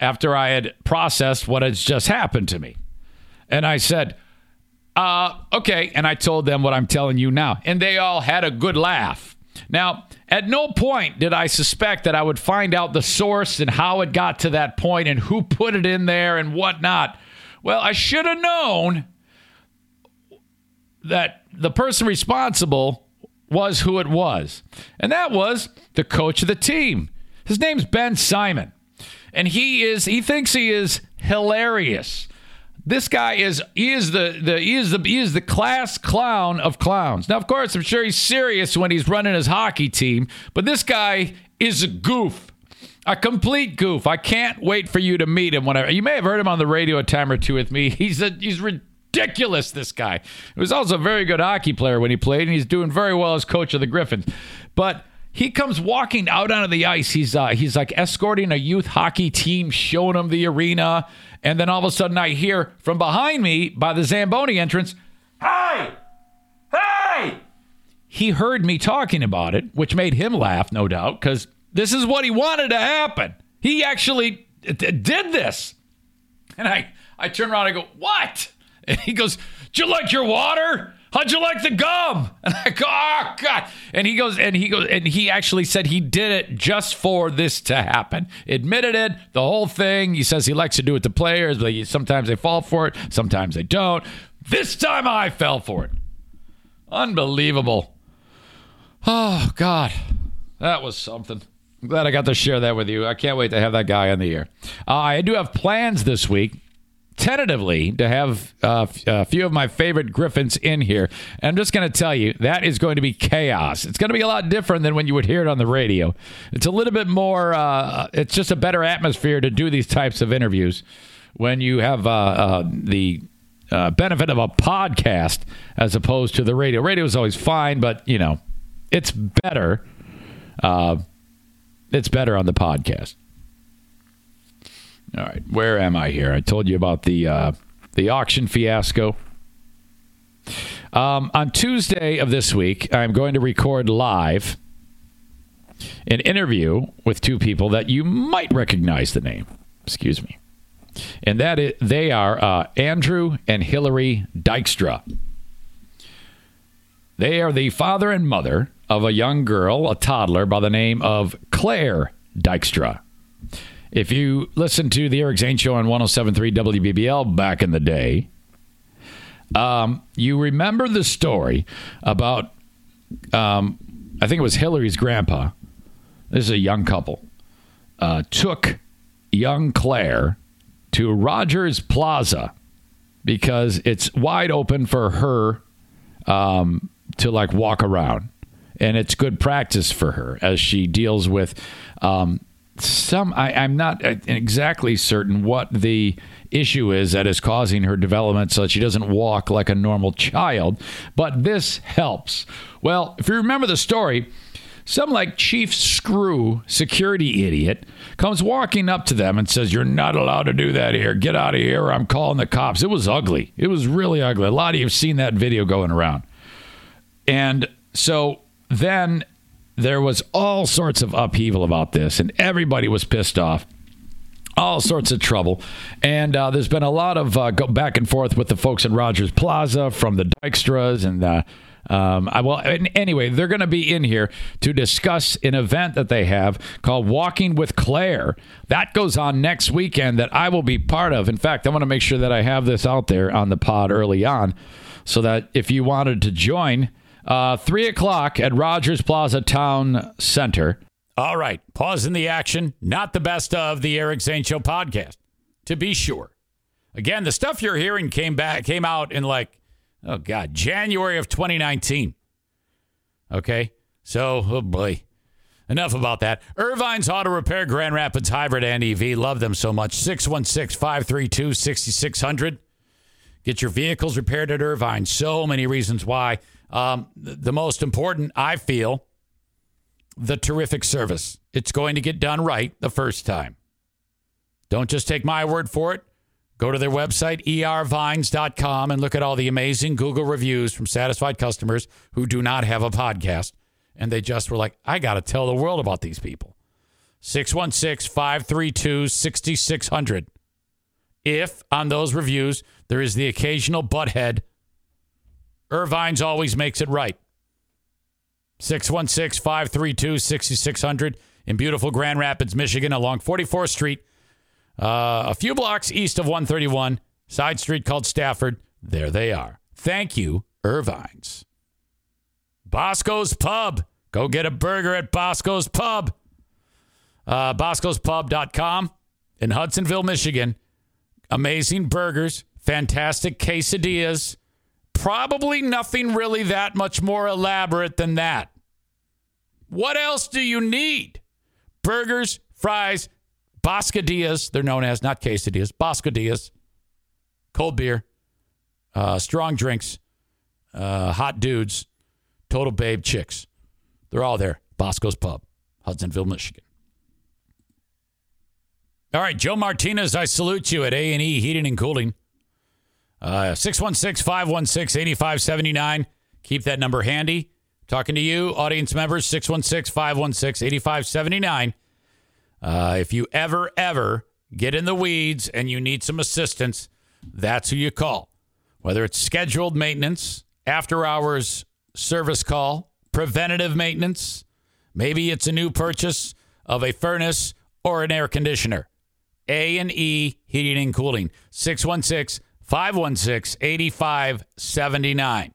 after I had processed what has just happened to me. And I said, uh, okay. And I told them what I'm telling you now. And they all had a good laugh. Now, at no point did I suspect that I would find out the source and how it got to that point and who put it in there and whatnot. Well, I should have known that the person responsible was who it was. And that was the coach of the team. His name's Ben Simon. And he is he thinks he is hilarious. This guy is he is the, the he is the he is the class clown of clowns. Now, of course, I'm sure he's serious when he's running his hockey team, but this guy is a goof. A complete goof. I can't wait for you to meet him. Whenever you may have heard him on the radio a time or two with me. He's a he's ridiculous. This guy. He was also a very good hockey player when he played, and he's doing very well as coach of the Griffins. But he comes walking out onto the ice. He's uh, he's like escorting a youth hockey team, showing them the arena, and then all of a sudden I hear from behind me by the Zamboni entrance, "Hey, hey!" He heard me talking about it, which made him laugh, no doubt, because this is what he wanted to happen. He actually did this. And I, I turn around and go, What? And he goes, Did you like your water? How'd you like the gum? And I go, Oh God. And he goes, and he goes, and he actually said he did it just for this to happen. Admitted it, the whole thing. He says he likes to do it to players, but sometimes they fall for it, sometimes they don't. This time I fell for it. Unbelievable. Oh God. That was something. I'm glad I got to share that with you. I can't wait to have that guy on the air. Uh, I do have plans this week, tentatively, to have uh, a few of my favorite Griffins in here. And I'm just going to tell you, that is going to be chaos. It's going to be a lot different than when you would hear it on the radio. It's a little bit more, uh, it's just a better atmosphere to do these types of interviews when you have uh, uh, the uh, benefit of a podcast as opposed to the radio. Radio is always fine, but, you know, it's better. Uh, it's better on the podcast. All right, where am I here? I told you about the uh, the auction fiasco. Um, on Tuesday of this week, I'm going to record live an interview with two people that you might recognize the name. Excuse me, and that is, they are uh, Andrew and Hillary Dykstra. They are the father and mother of a young girl, a toddler by the name of Claire Dykstra. If you listen to the Eric Zane Show on 1073 WBBL back in the day, um, you remember the story about, um, I think it was Hillary's grandpa. This is a young couple. Uh, took young Claire to Rogers Plaza because it's wide open for her um, to like walk around and it's good practice for her as she deals with um, some. I, am not exactly certain what the issue is that is causing her development so that she doesn't walk like a normal child, but this helps. Well, if you remember the story, some like chief screw security idiot comes walking up to them and says, You're not allowed to do that here. Get out of here. I'm calling the cops. It was ugly. It was really ugly. A lot of you have seen that video going around. And so then there was all sorts of upheaval about this, and everybody was pissed off. All sorts of trouble. And uh, there's been a lot of uh, go back and forth with the folks at Rogers Plaza from the Dykstras and uh, um, I. Anyway, they're going to be in here to discuss an event that they have called Walking with Claire. That goes on next weekend that I will be part of. In fact, I want to make sure that I have this out there on the pod early on so that if you wanted to join, uh, 3 o'clock at Rogers Plaza Town Center. All right, pause in the action. Not the best of the Eric Zane Show podcast, to be sure. Again, the stuff you're hearing came back, came out in like Oh, God. January of 2019. Okay. So, oh boy. Enough about that. Ervine's Auto Repair, Grand Rapids Hybrid and EV. Love them so much. 616 532 6600. Get your vehicles repaired at Irvine. So many reasons why. Um, the most important, I feel, the terrific service. It's going to get done right the first time. Don't just take my word for it. Go to their website, ervines.com, and look at all the amazing Google reviews from satisfied customers who do not have a podcast. And they just were like, I got to tell the world about these people. 616 532 6600. If on those reviews there is the occasional butthead, Ervine's always makes it right. 616 532 6600 in beautiful Grand Rapids, Michigan, along 44th Street uh, a few blocks east of 131, side street called Stafford. There they are. Thank you, Ervine's. Bosco's Pub. Go get a burger at Bosco's Pub. Uh, Bosco'sPub.com in Hudsonville, Michigan. Amazing burgers, fantastic quesadillas. Probably nothing really that much more elaborate than that. What else do you need? Burgers, fries, Boscadillas, they're known as, not quesadillas, Boscadillas, cold beer, uh, strong drinks, uh, hot dudes, total babe chicks. They're all there. Bosco's Pub, Hudsonville, Michigan. All right, Joe Martinez, I salute you at A&E Heating and Cooling. Uh, 616-516-8579. Keep that number handy. Talking to you, audience members, 616-516-8579. Uh, if you ever, ever get in the weeds and you need some assistance, that's who you call. Whether it's scheduled maintenance, after hours service call, preventative maintenance, maybe it's a new purchase of a furnace or an air conditioner. A&E Heating and Cooling 616 516 8579.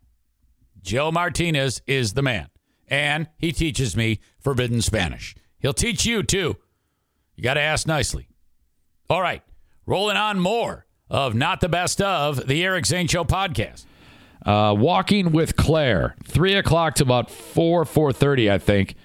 Joe Martinez is the man, and he teaches me forbidden Spanish. He'll teach you too. You got to ask nicely. All right, rolling on more of Not the Best of the Eric Zane Show podcast. Uh, walking with Claire, three o'clock to about four four thirty, I think.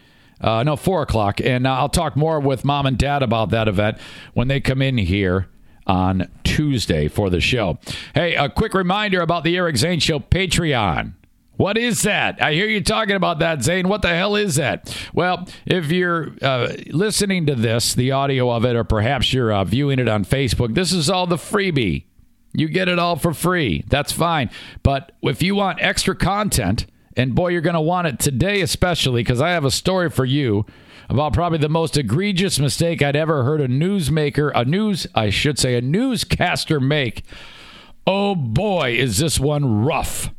Uh, no, four o'clock, and uh, I'll talk more with mom and dad about that event when they come in here on Tuesday for the show. Hey, a quick reminder about the Eric Zane Show Patreon. What is that? I hear you talking about that, Zane. What the hell is that? Well, if you're uh, listening to this, the audio of it, or perhaps you're uh, viewing it on Facebook, this is all the freebie. You get it all for free. That's fine. But if you want extra content, and boy, you're going to want it today, especially because I have a story for you about probably the most egregious mistake I'd ever heard a newsmaker, a news, I should say, a newscaster make. Oh boy, is this one rough.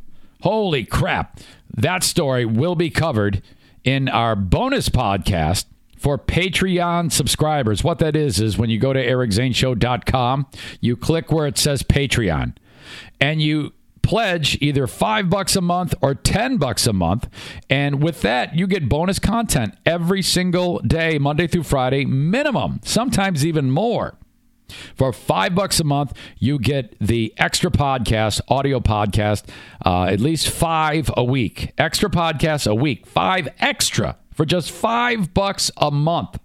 Holy crap. That story will be covered in our bonus podcast for Patreon subscribers. What that is, is when you go to ericzaneshow.com, you click where it says Patreon and you pledge either five bucks a month or 10 bucks a month. And with that, you get bonus content every single day, Monday through Friday, minimum, sometimes even more. For five bucks a month, you get the extra podcast, audio podcast, uh, at least five a week. Extra podcasts a week, five extra for just five bucks a month.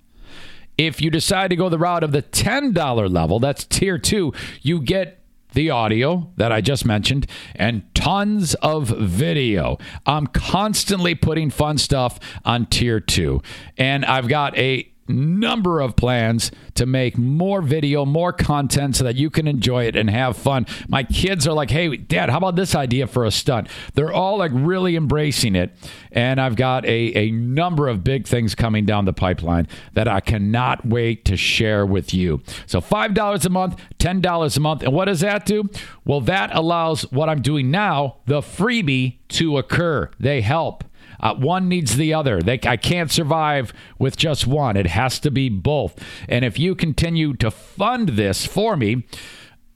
If you decide to go the route of the $10 level, that's tier two, you get the audio that I just mentioned and tons of video. I'm constantly putting fun stuff on tier two. And I've got a number of plans to make more video, more content so that you can enjoy it and have fun. My kids are like, hey, dad, how about this idea for a stunt? They're all like really embracing it. And I've got a, a number of big things coming down the pipeline that I cannot wait to share with you. So $5 a month, $10 a month. And what does that do? Well, that allows what I'm doing now, the freebie, to occur. They help. Uh, one needs the other. They, I can't survive with just one. It has to be both. And if you continue to fund this for me,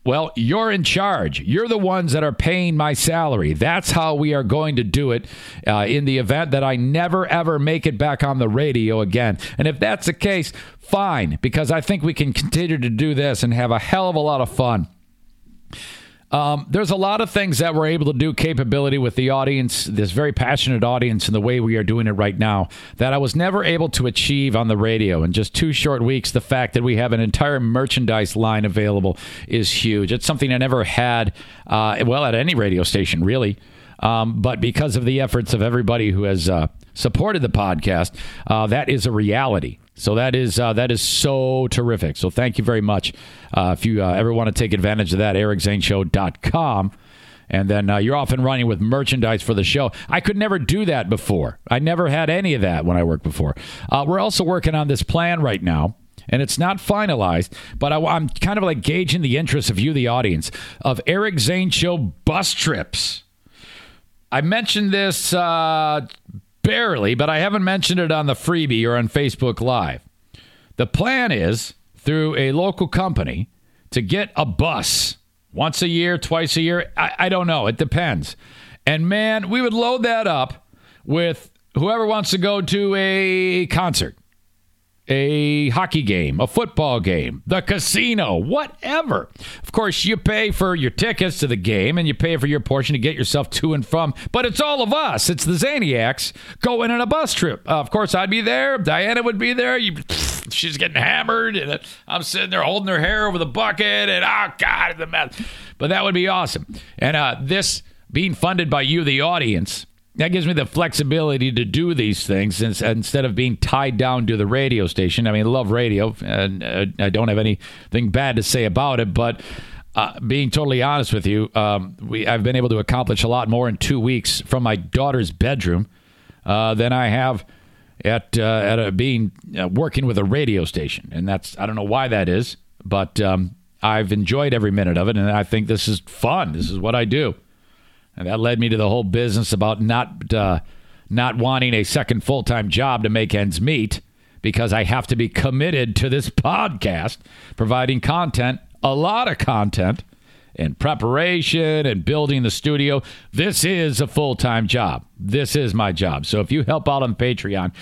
well, you're in charge. You're the ones that are paying my salary. That's how we are going to do it uh, in the event that I never, ever make it back on the radio again. And if that's the case, fine, because I think we can continue to do this and have a hell of a lot of fun. Um, there's a lot of things that we're able to do capability with the audience, this very passionate audience, and the way we are doing it right now that I was never able to achieve on the radio. In just two short weeks, the fact that we have an entire merchandise line available is huge. It's something I never had, uh, well, at any radio station, really. Um, but because of the efforts of everybody who has uh, supported the podcast, uh, that is a reality. So that is uh, that is so terrific. So thank you very much. Uh, if you uh, ever want to take advantage of that, ericzaneshow.com. And then uh, you're off and running with merchandise for the show. I could never do that before. I never had any of that when I worked before. Uh, we're also working on this plan right now and it's not finalized, but I, am kind of like gauging the interest of you, the audience, of Eric Zane Show bus trips. I mentioned this uh, barely, but I haven't mentioned it on the freebie or on Facebook Live. The plan is through a local company to get a bus once a year, twice a year. I, I don't know. It depends. And man, we would load that up with whoever wants to go to a concert a hockey game, a football game, the casino, whatever. Of course, you pay for your tickets to the game and you pay for your portion to get yourself to and from, but it's all of us. It's the Zaniacs going on a bus trip. Uh, of course, I'd be there. Diana would be there. You, she's getting hammered, and I'm sitting there holding her hair over the bucket, and oh, God, the mess. But that would be awesome. And uh, this being funded by you, the audience, that gives me the flexibility to do these things instead of being tied down to the radio station. I mean, I love radio, and uh, I don't have anything bad to say about it, but. Uh, being totally honest with you, um, we I've been able to accomplish a lot more in two weeks from my daughter's bedroom uh, than I have at uh, at a, being uh, working with a radio station, and that's I don't know why that is, but um, I've enjoyed every minute of it, and I think this is fun. This is what I do. And that led me to the whole business about not uh, not wanting a second full time job to make ends meet because I have to be committed to this podcast, providing content, a lot of content, and preparation and building the studio. This is a full time job. This is my job. So if you help out on Patreon,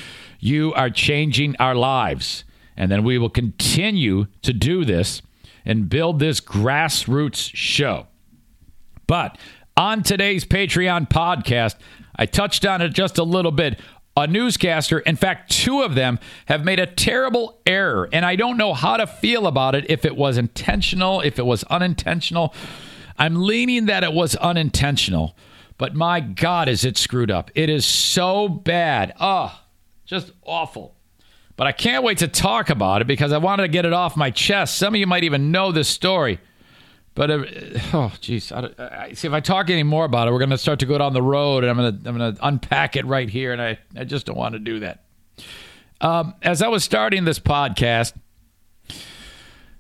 you are changing our lives. And then we will continue to do this and build this grassroots show. But on today's Patreon podcast, I touched on it just a little bit. A newscaster, in fact, two of them have made a terrible error, and I don't know how to feel about it if it was intentional, if it was unintentional. I'm leaning that it was unintentional, but my God, is it screwed up. It is so bad. Oh, just awful. But I can't wait to talk about it because I wanted to get it off my chest. Some of you might even know this story. But uh, oh, I, see if I talk any more about it, we're going to start to go down the road, and I'm going to I'm going to unpack it right here, and I I just don't want to do that. Um, as I was starting this podcast,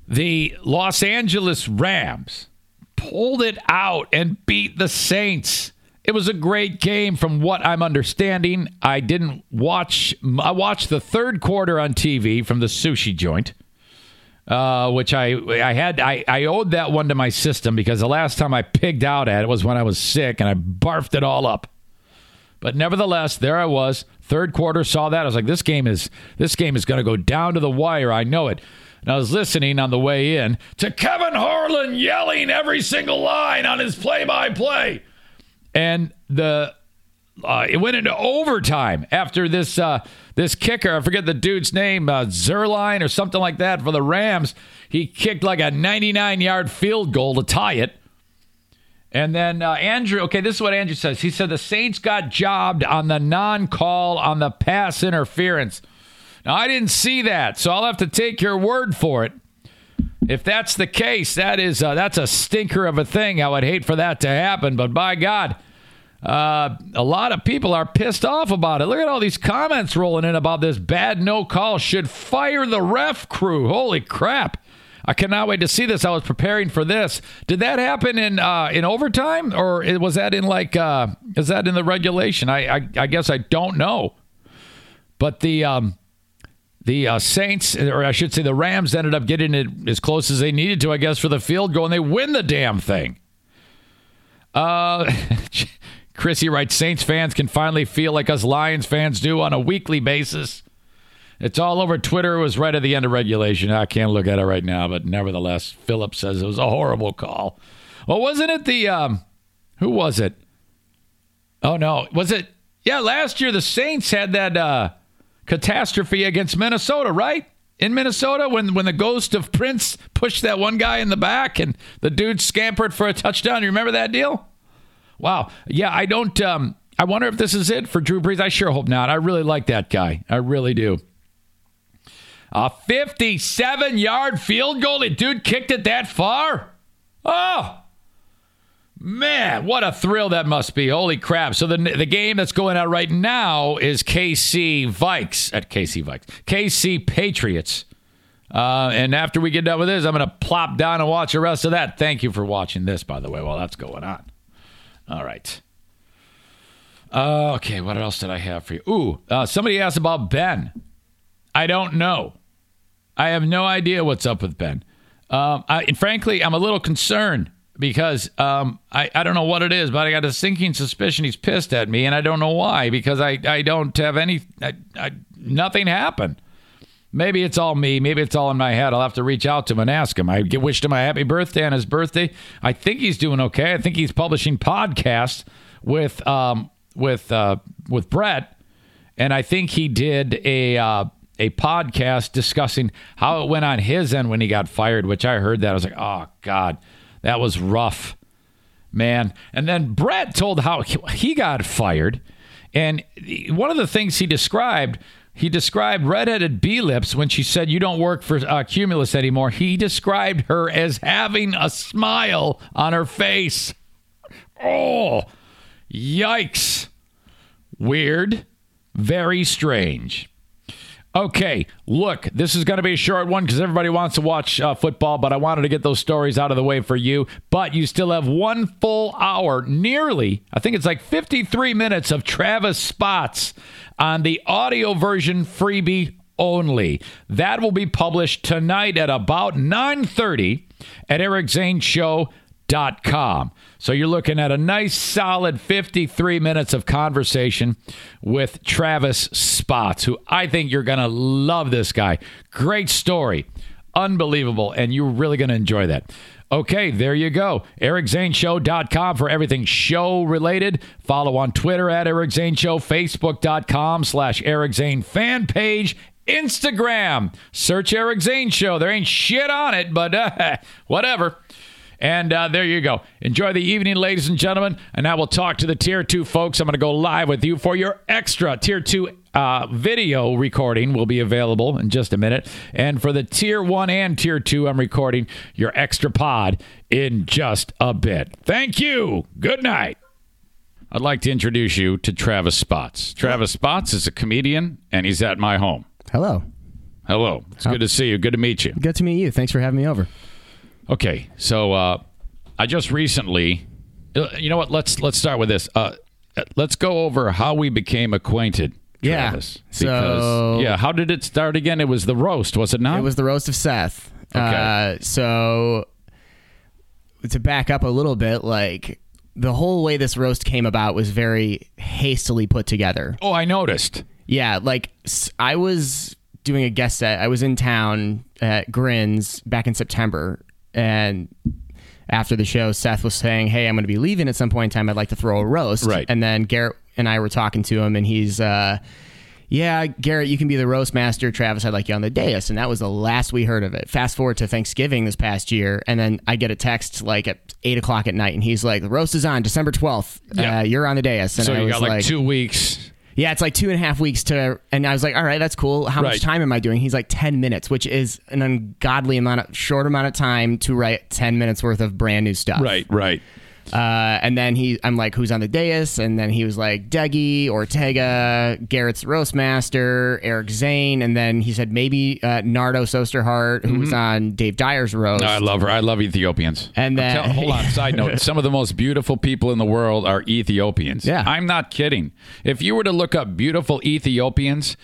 the Los Angeles Rams pulled it out and beat the Saints. It was a great game from what I'm understanding. I didn't watch I watched the third quarter on TV from the sushi joint uh, which I I had I, I owed that one to my system because the last time I pigged out at it was when I was sick and I barfed it all up. But nevertheless, there I was. Third quarter, saw that. I was like, this game is this game is going to go down to the wire. I know it. And I was listening on the way in to Kevin Harlan yelling every single line on his play-by-play, and the uh, it went into overtime after this uh, this kicker. I forget the dude's name, uh, Zuerlein or something like that for the Rams. He kicked like a 99 yard field goal to tie it And then uh, Andrew, okay, this is what Andrew says. He said the Saints got jobbed on the non call on the pass interference. Now, I didn't see that, so I'll have to take your word for it. If that's the case, that is uh, that's a stinker of a thing. I would hate for that to happen, but by God, uh, a lot of people are pissed off about it. Look at all these comments rolling in about this bad no call. Should fire the ref crew. Holy crap! I cannot wait to see this. I was preparing for this. Did that happen in uh, in overtime, or was that in like uh, is that in the regulation? I I, I guess I don't know. But the um, the uh, Saints, or I should say, the Rams, ended up getting it as close as they needed to, I guess, for the field goal, and they win the damn thing. Uh, Chrissy writes, Saints fans can finally feel like us Lions fans do on a weekly basis. It's all over Twitter. It was right at the end of regulation. I can't look at it right now, but nevertheless, Philip says it was a horrible call. Well, wasn't it the um, who was it? Oh no, was it? Yeah, last year the Saints had that uh, catastrophe against Minnesota, right? In Minnesota, when when the ghost of Prince pushed that one guy in the back and the dude scampered for a touchdown. You remember that deal? Wow. Yeah, I don't. Um, I wonder if this is it for Drew Brees. I sure hope not. I really like that guy. I really do. A 57 yard field goal. The dude kicked it that far? Oh, man, what a thrill that must be. Holy crap. So the, the game that's going on right now is KC Vikes at KC Vikes, KC Patriots. Uh, and after we get done with this, I'm going to plop down and watch the rest of that. Thank you for watching this, by the way, while that's going on. All right. Uh, okay, what else did I have for you? Ooh, uh, somebody asked about Ben. I don't know. I have no idea what's up with Ben. Um, I, and frankly, I'm a little concerned because um, I, I don't know what it is, but I got a sinking suspicion he's pissed at me, and I don't know why because I, I don't have any, I, I, nothing happened. Maybe it's all me. Maybe it's all in my head. I'll have to reach out to him and ask him. I wished him a happy birthday on his birthday. I think he's doing okay. I think he's publishing podcasts with um, with uh, with Brett, and I think he did a uh, a podcast discussing how it went on his end when he got fired. Which I heard that I was like, oh god, that was rough, man. And then Brett told how he got fired, and one of the things he described he described redheaded B lips when she said, You don't work for uh, Cumulus anymore. He described her as having a smile on her face. Oh, yikes. Weird. Very strange. Okay, look, this is going to be a short one because everybody wants to watch uh, football, but I wanted to get those stories out of the way for you. But you still have one full hour, nearly, I think it's like 53 minutes of Travis Spots on the audio version freebie only. That will be published tonight at about 9:30 at ericzaneshow.com. So you're looking at a nice solid 53 minutes of conversation with Travis Spots, who I think you're going to love this guy. Great story. Unbelievable and you're really going to enjoy that. Okay, there you go. EricZaneShow.com for everything show related. Follow on Twitter at Eric Zane Show, Facebook.com slash Eric Zane fan page, Instagram. Search Eric Zane Show. There ain't shit on it, but uh, whatever. And uh, there you go. Enjoy the evening, ladies and gentlemen. And now we'll talk to the Tier 2 folks. I'm going to go live with you for your extra Tier 2 uh, video recording will be available in just a minute. And for the Tier 1 and Tier 2, I'm recording your extra pod in just a bit. Thank you. Good night. I'd like to introduce you to Travis Spots. Travis Spots is a comedian, and he's at my home. Hello. Hello. It's good to see you. Good to meet you. Good to meet you. Thanks for having me over. Okay, so uh, I just recently, uh, you know what? Let's let's start with this. Uh, let's go over how we became acquainted. Yeah, Travis, so- yeah, how did it start again? It was the roast, was it not? It was the roast of Seth. Okay. Uh, so to back up a little bit, like the whole way this roast came about was very hastily put together. Oh, I noticed. Yeah, like I was doing a guest set. I was in town at Grins back in September, and after the show, Seth was saying, "Hey, I'm going to be leaving at some point in time. I'd like to throw a roast." Right. And then Garrett and I were talking to him, and he's, uh, Yeah, Garrett, you can be the roast master. Travis, I'd like you on the dais. And that was the last we heard of it. Fast forward to Thanksgiving this past year. And then I get a text like at eight o'clock at night. And he's like, the roast is on December 12th. Yeah. Uh, you're on the dais. And so I you was got like, two weeks. Yeah, it's like two and a half weeks to, and I was like, all right, that's cool. How Right. much time am I doing? He's like 10 minutes, which is an ungodly amount of, short amount of time to write 10 minutes worth of brand new stuff. Right, right. Uh, and then he, I'm like, who's on the dais? And then he was like, Dougie, Ortega, Garrett's roast master, Eric Zane, and then he said maybe uh, Nardo Sosterhart, who was on Dave Dyer's roast. I love her. I love Ethiopians. And then- tell- hold on. Side note: some of the most beautiful people in the world are Ethiopians. Yeah. I'm not kidding. If you were to look up beautiful Ethiopians,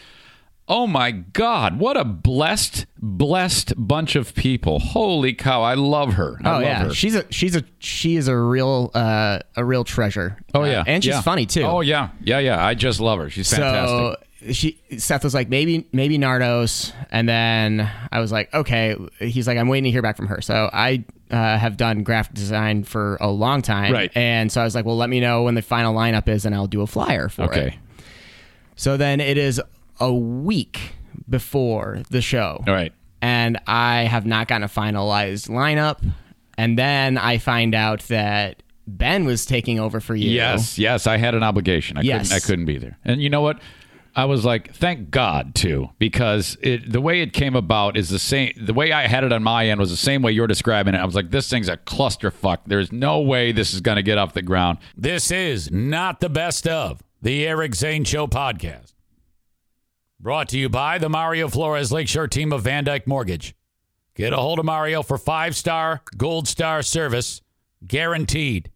oh my God, what a blessed, blessed bunch of people! Holy cow, I love her. I Oh love yeah, her. she's a she's a she is a real uh, a real treasure. oh Uh, yeah, and she's Yeah. funny too. Oh yeah, yeah, yeah. I just love her. She's fantastic. So she Seth was like maybe maybe Nardos, and then I was like okay. He's like I'm waiting to hear back from her. So I uh, have done graphic design for a long time, Right. And so I was like, well, let me know when the final lineup is, and I'll do a flyer for it. okay. So then it is a week before the show. All right. And I have not gotten a finalized lineup. And then I find out that Ben was taking over for you. Yes, yes, I had an obligation. I Yes. couldn't I couldn't be there. And you know what? I was like, thank God too, because it the way it came about is the same the way I had it on my end was the same way you're describing it. I was like, this thing's a clusterfuck. There's no way this is gonna get off the ground. This is not the best of the Eric Zane Show podcast. Brought to you by the Mario Flores Lakeshore team of VanDyk Mortgage. Get a hold of Mario for five star, gold star service, guaranteed.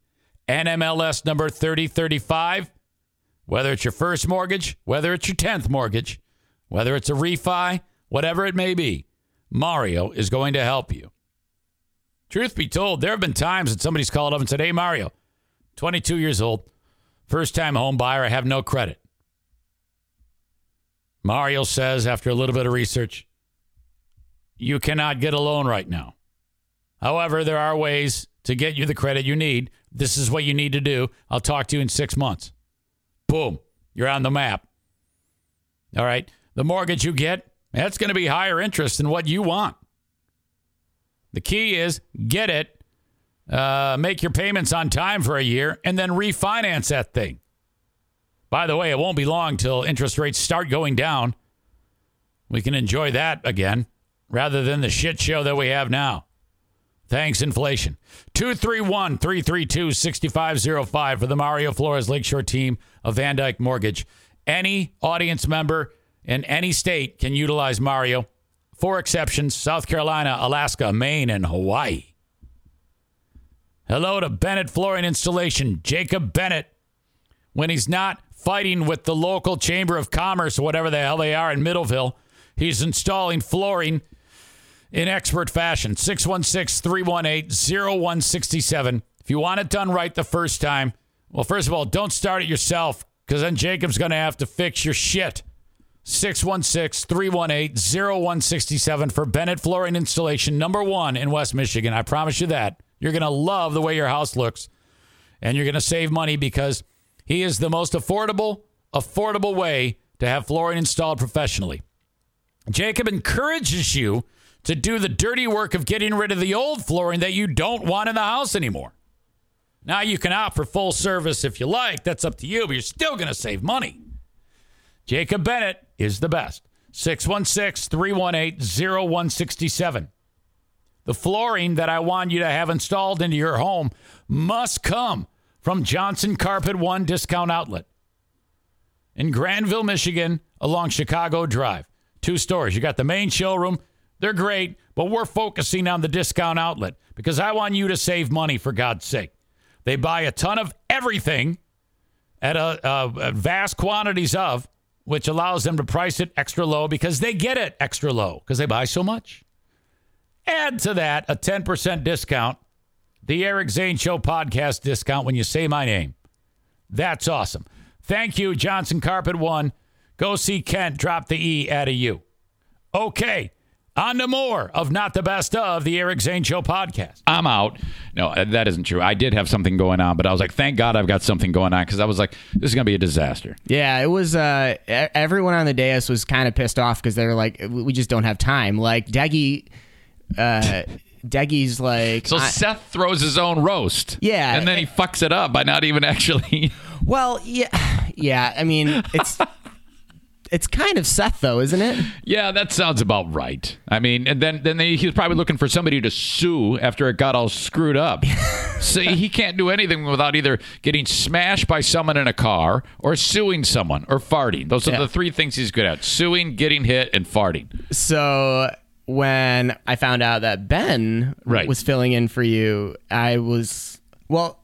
NMLS number 3035. Whether it's your first mortgage, whether it's your 10th mortgage, whether it's a refi, whatever it may be, Mario is going to help you. Truth be told, there have been times that somebody's called up and said, Hey, Mario, 22 years old, first time home buyer, I have no credit. Mario says, after a little bit of research, you cannot get a loan right now. However, there are ways to get you the credit you need. This is what you need to do. I'll talk to you in six months. Boom, you're on the map. All right. The mortgage you get, that's going to be higher interest than what you want. The key is get it, uh, make your payments on time for a year, and then refinance that thing. By the way, it won't be long till interest rates start going down. We can enjoy that again rather than the shit show that we have now. Thanks, inflation. 231 332 6505 for the Mario Flores Lakeshore team of VanDyk Mortgage. Any audience member in any state can utilize Mario. Four exceptions South Carolina, Alaska, Maine, and Hawaii. Hello to Bennett Flooring Installation, Jacob Bennett. When he's not fighting with the local Chamber of Commerce whatever the hell they are in Middleville, he's installing flooring in expert fashion. 616 318 0167. If you want it done right the first time, well, first of all, don't start it yourself because then Jacob's going to have to fix your shit. 616 318 0167 for Bennett Flooring Installation, number one in West Michigan. I promise you that. You're going to love the way your house looks and you're going to save money because he is the most affordable, affordable way to have flooring installed professionally. Jacob encourages you to do the dirty work of getting rid of the old flooring that you don't want in the house anymore. Now you can opt for full service if you like. That's up to you, but you're still going to save money. Jacob Bennett is the best. 616 318 0167. The flooring that I want you to have installed into your home must come from Johnson Carpet One Discount Outlet in Granville, Michigan, along Chicago Drive. Two stores. You got the main showroom. They're great, but we're focusing on the discount outlet because I want you to save money for God's sake. They buy a ton of everything at a, a vast quantities of, which allows them to price it extra low because they get it extra low because they buy so much. Add to that a 10% discount, the Eric Zane Show podcast discount when you say my name. That's awesome. Thank you, Johnson Carpet One. Go see Kent drop the E out of you. Okay, On to more of Not the Best of the Eric Zane Show podcast. I'm out. No, uh, that isn't true. I did have something going on, but I was like, thank God I've got something going on because I was like, this is going to be a disaster. Yeah, it was. Uh, e- everyone on the dais was kind of pissed off because they were like, "We just don't have time." Like Deggy, uh, Deggy's like, So Seth throws his own roast. Yeah. And then he fucks it up by not even actually. well, yeah, yeah. I mean, it's it's kind of Seth though, isn't it? yeah, that sounds about right. I mean, and then then they, he was probably looking for somebody to sue after it got all screwed up. so he can't do anything without either getting smashed by someone in a car or suing someone or farting. Those are Yeah. the three things he's good at: suing, getting hit, and farting. So when I found out that Ben Right. was filling in for you, I was well.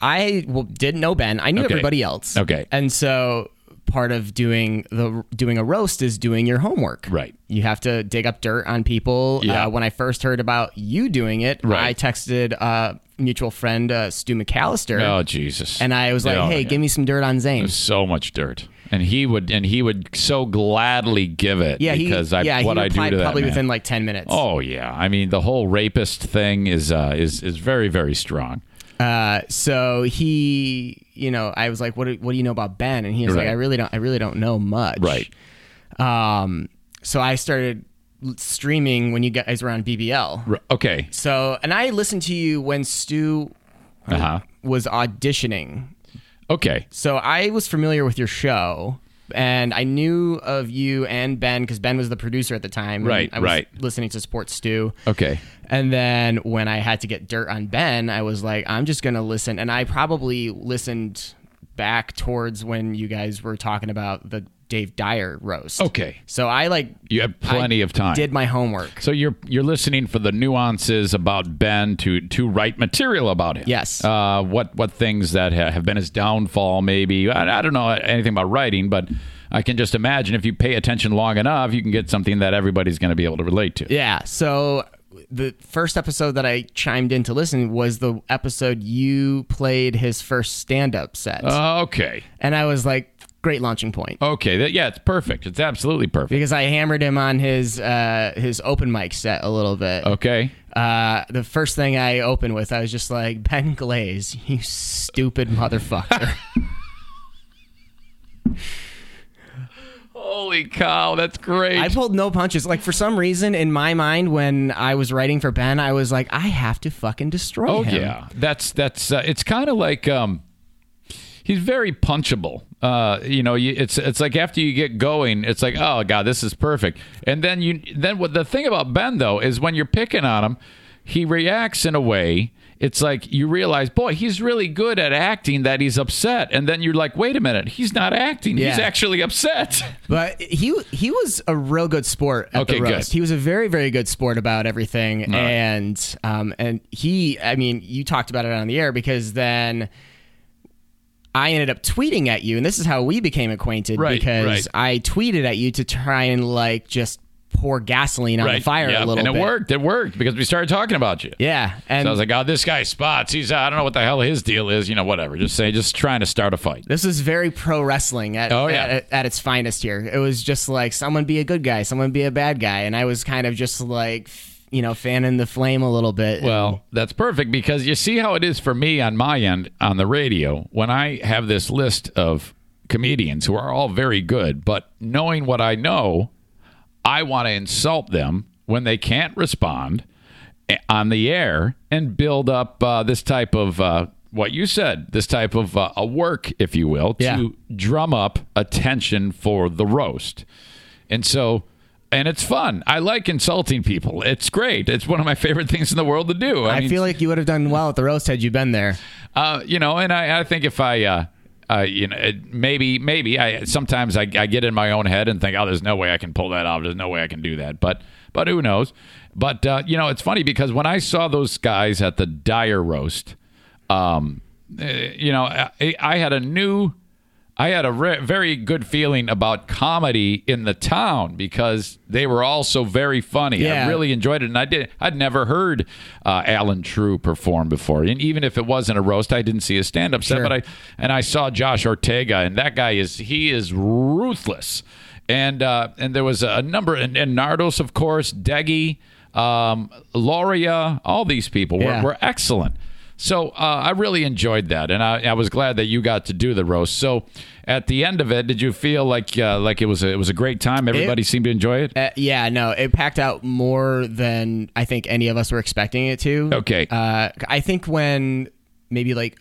I well, didn't know Ben. I knew Okay. everybody else. Okay. and so part of doing the doing a roast is doing your homework. Right. You have to dig up dirt on people. Yeah. Uh, when I first heard about you doing it, Right. I texted uh, mutual friend uh, Stu McAllister, Oh Jesus! and I was like, Oh, "Hey, yeah. give me some dirt on Zane." So much dirt, and he would and he would so gladly give it. yeah, he, because I yeah, what he I do to that probably within like ten minutes. Oh yeah, I mean the whole rapist thing is uh, is is very very strong. Uh, so he, you know, I was like, "What? Do, what do you know about Ben?" And he was Right. like, "I really don't. I really don't know much." Right. Um. So I started streaming when you guys were on BBL. R- Okay. So, and I listened to you when Stu Uh huh. was auditioning. Okay. So I was familiar with your show. And I knew of you and Ben because Ben was the producer at the time. Right, I was right. Listening to Sports Stew. Okay. And then when I had to get dirt on Ben, I was like, I'm just gonna listen. And I probably listened back towards when you guys were talking about the Dave Dyer roast. Okay. So I like You have plenty I of time. Did my homework. So you're you're listening for the nuances about Ben to to write material about him. Yes. Uh, what what things that have been his downfall? Maybe I, I don't know anything about writing, but I can just imagine if you pay attention long enough, you can get something that everybody's going to be able to relate to. Yeah. So the first episode that I chimed in to listen was the episode you played his first stand up set. Okay. and I was like, great launching point. Okay. That, yeah, it's perfect. It's absolutely perfect. Because I hammered him on his uh, his open mic set a little bit. Okay. Uh, the first thing I opened with, I was just like, Ben Glaze, you stupid motherfucker. Holy cow, that's great. I pulled no punches. Like, for some reason, in my mind, when I was writing for Ben, I was like, I have to fucking destroy Oh him. yeah, that's that's uh, it's kind of like um, he's very punchable. Uh, you know, you, it's it's like after you get going, it's like oh god, this is perfect. And then you then what the thing about Ben though is when you're picking on him, he reacts in a way. It's like you realize, boy, he's really good at acting that he's upset, and then you're like, wait a minute, he's not acting; he's actually upset. But he he was a real good sport at Okay, the good. He was a very very good sport about everything, and um and he I mean you talked about it on the air because then I ended up tweeting at you, and this is how we became acquainted Right, because right. I tweeted at you to try and like just pour gasoline on the fire yeah, a little bit. and it bit. worked. It worked because we started talking about you. Yeah, and So I was like, oh, this guy spots. He's uh, I don't know what the hell his deal is. You know, whatever. Just say, just trying to start a fight. This is very pro wrestling at, Oh, yeah. at, at its finest here. It was just like someone be a good guy, someone be a bad guy, and I was kind of just like, you know, fanning the flame a little bit. Well, that's perfect because you see how it is for me on my end on the radio when I have this list of comedians who are all very good, but knowing what I know, I want to insult them when they can't respond eh, on the air and build up uh, this type of uh, what you said, this type of uh, a work, if you will, to Yeah. drum up attention for the roast. And so, and it's fun. I like insulting people. It's great. It's one of my favorite things in the world to do. I, mean, feel like you would have done well at the roast had you been there. uh, you know, and I, I think if I, uh, uh, you know, it, maybe, maybe I sometimes I, I get in my own head and think, oh, there's no way I can pull that off. There's no way I can do that. But, but who knows? But uh, you know, it's funny because when I saw those guys at the Dyer roast, um, eh, you know, I, I had a new I had a re- very good feeling about comedy in the town because they were all so very funny. I really enjoyed it, and I did. I'd never heard uh, Alan True perform before, and even if it wasn't a roast, I didn't see a stand-up set. Sure. But I and I saw Josh Ortega, and that guy is he is ruthless. And uh, and there was a number, and, and Nardos, of course, Deggy, um, Loria, all these people were, Yeah. were excellent. So uh, I really enjoyed that, and I, I was glad that you got to do the roast. So at the end of it, did you feel like uh, like it was a, it was a great time? Everybody seemed to enjoy it. Uh, yeah, no, it packed out more than I think any of us were expecting it to. Okay. Uh, I think when maybe like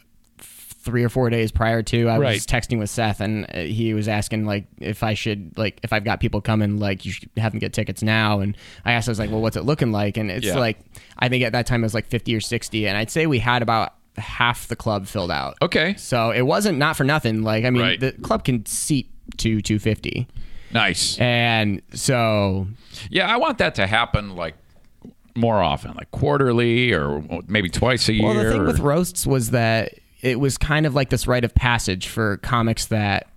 three or four days prior to, I Right. was texting with Seth, and uh, he was asking like if I should like if I've got people coming, like you should have them get tickets now. And I asked, I was like, well, what's it looking like? And it's Yeah. like I think at that time it was like fifty or sixty, and I'd say we had about half the club filled out. Okay. So it wasn't not for nothing. Like I mean, Right. the club can seat to two fifty. Nice. And so Yeah, I want that to happen like more often, like quarterly or maybe twice a year. Well, the thing or- with roasts was that it was kind of like this rite of passage for comics that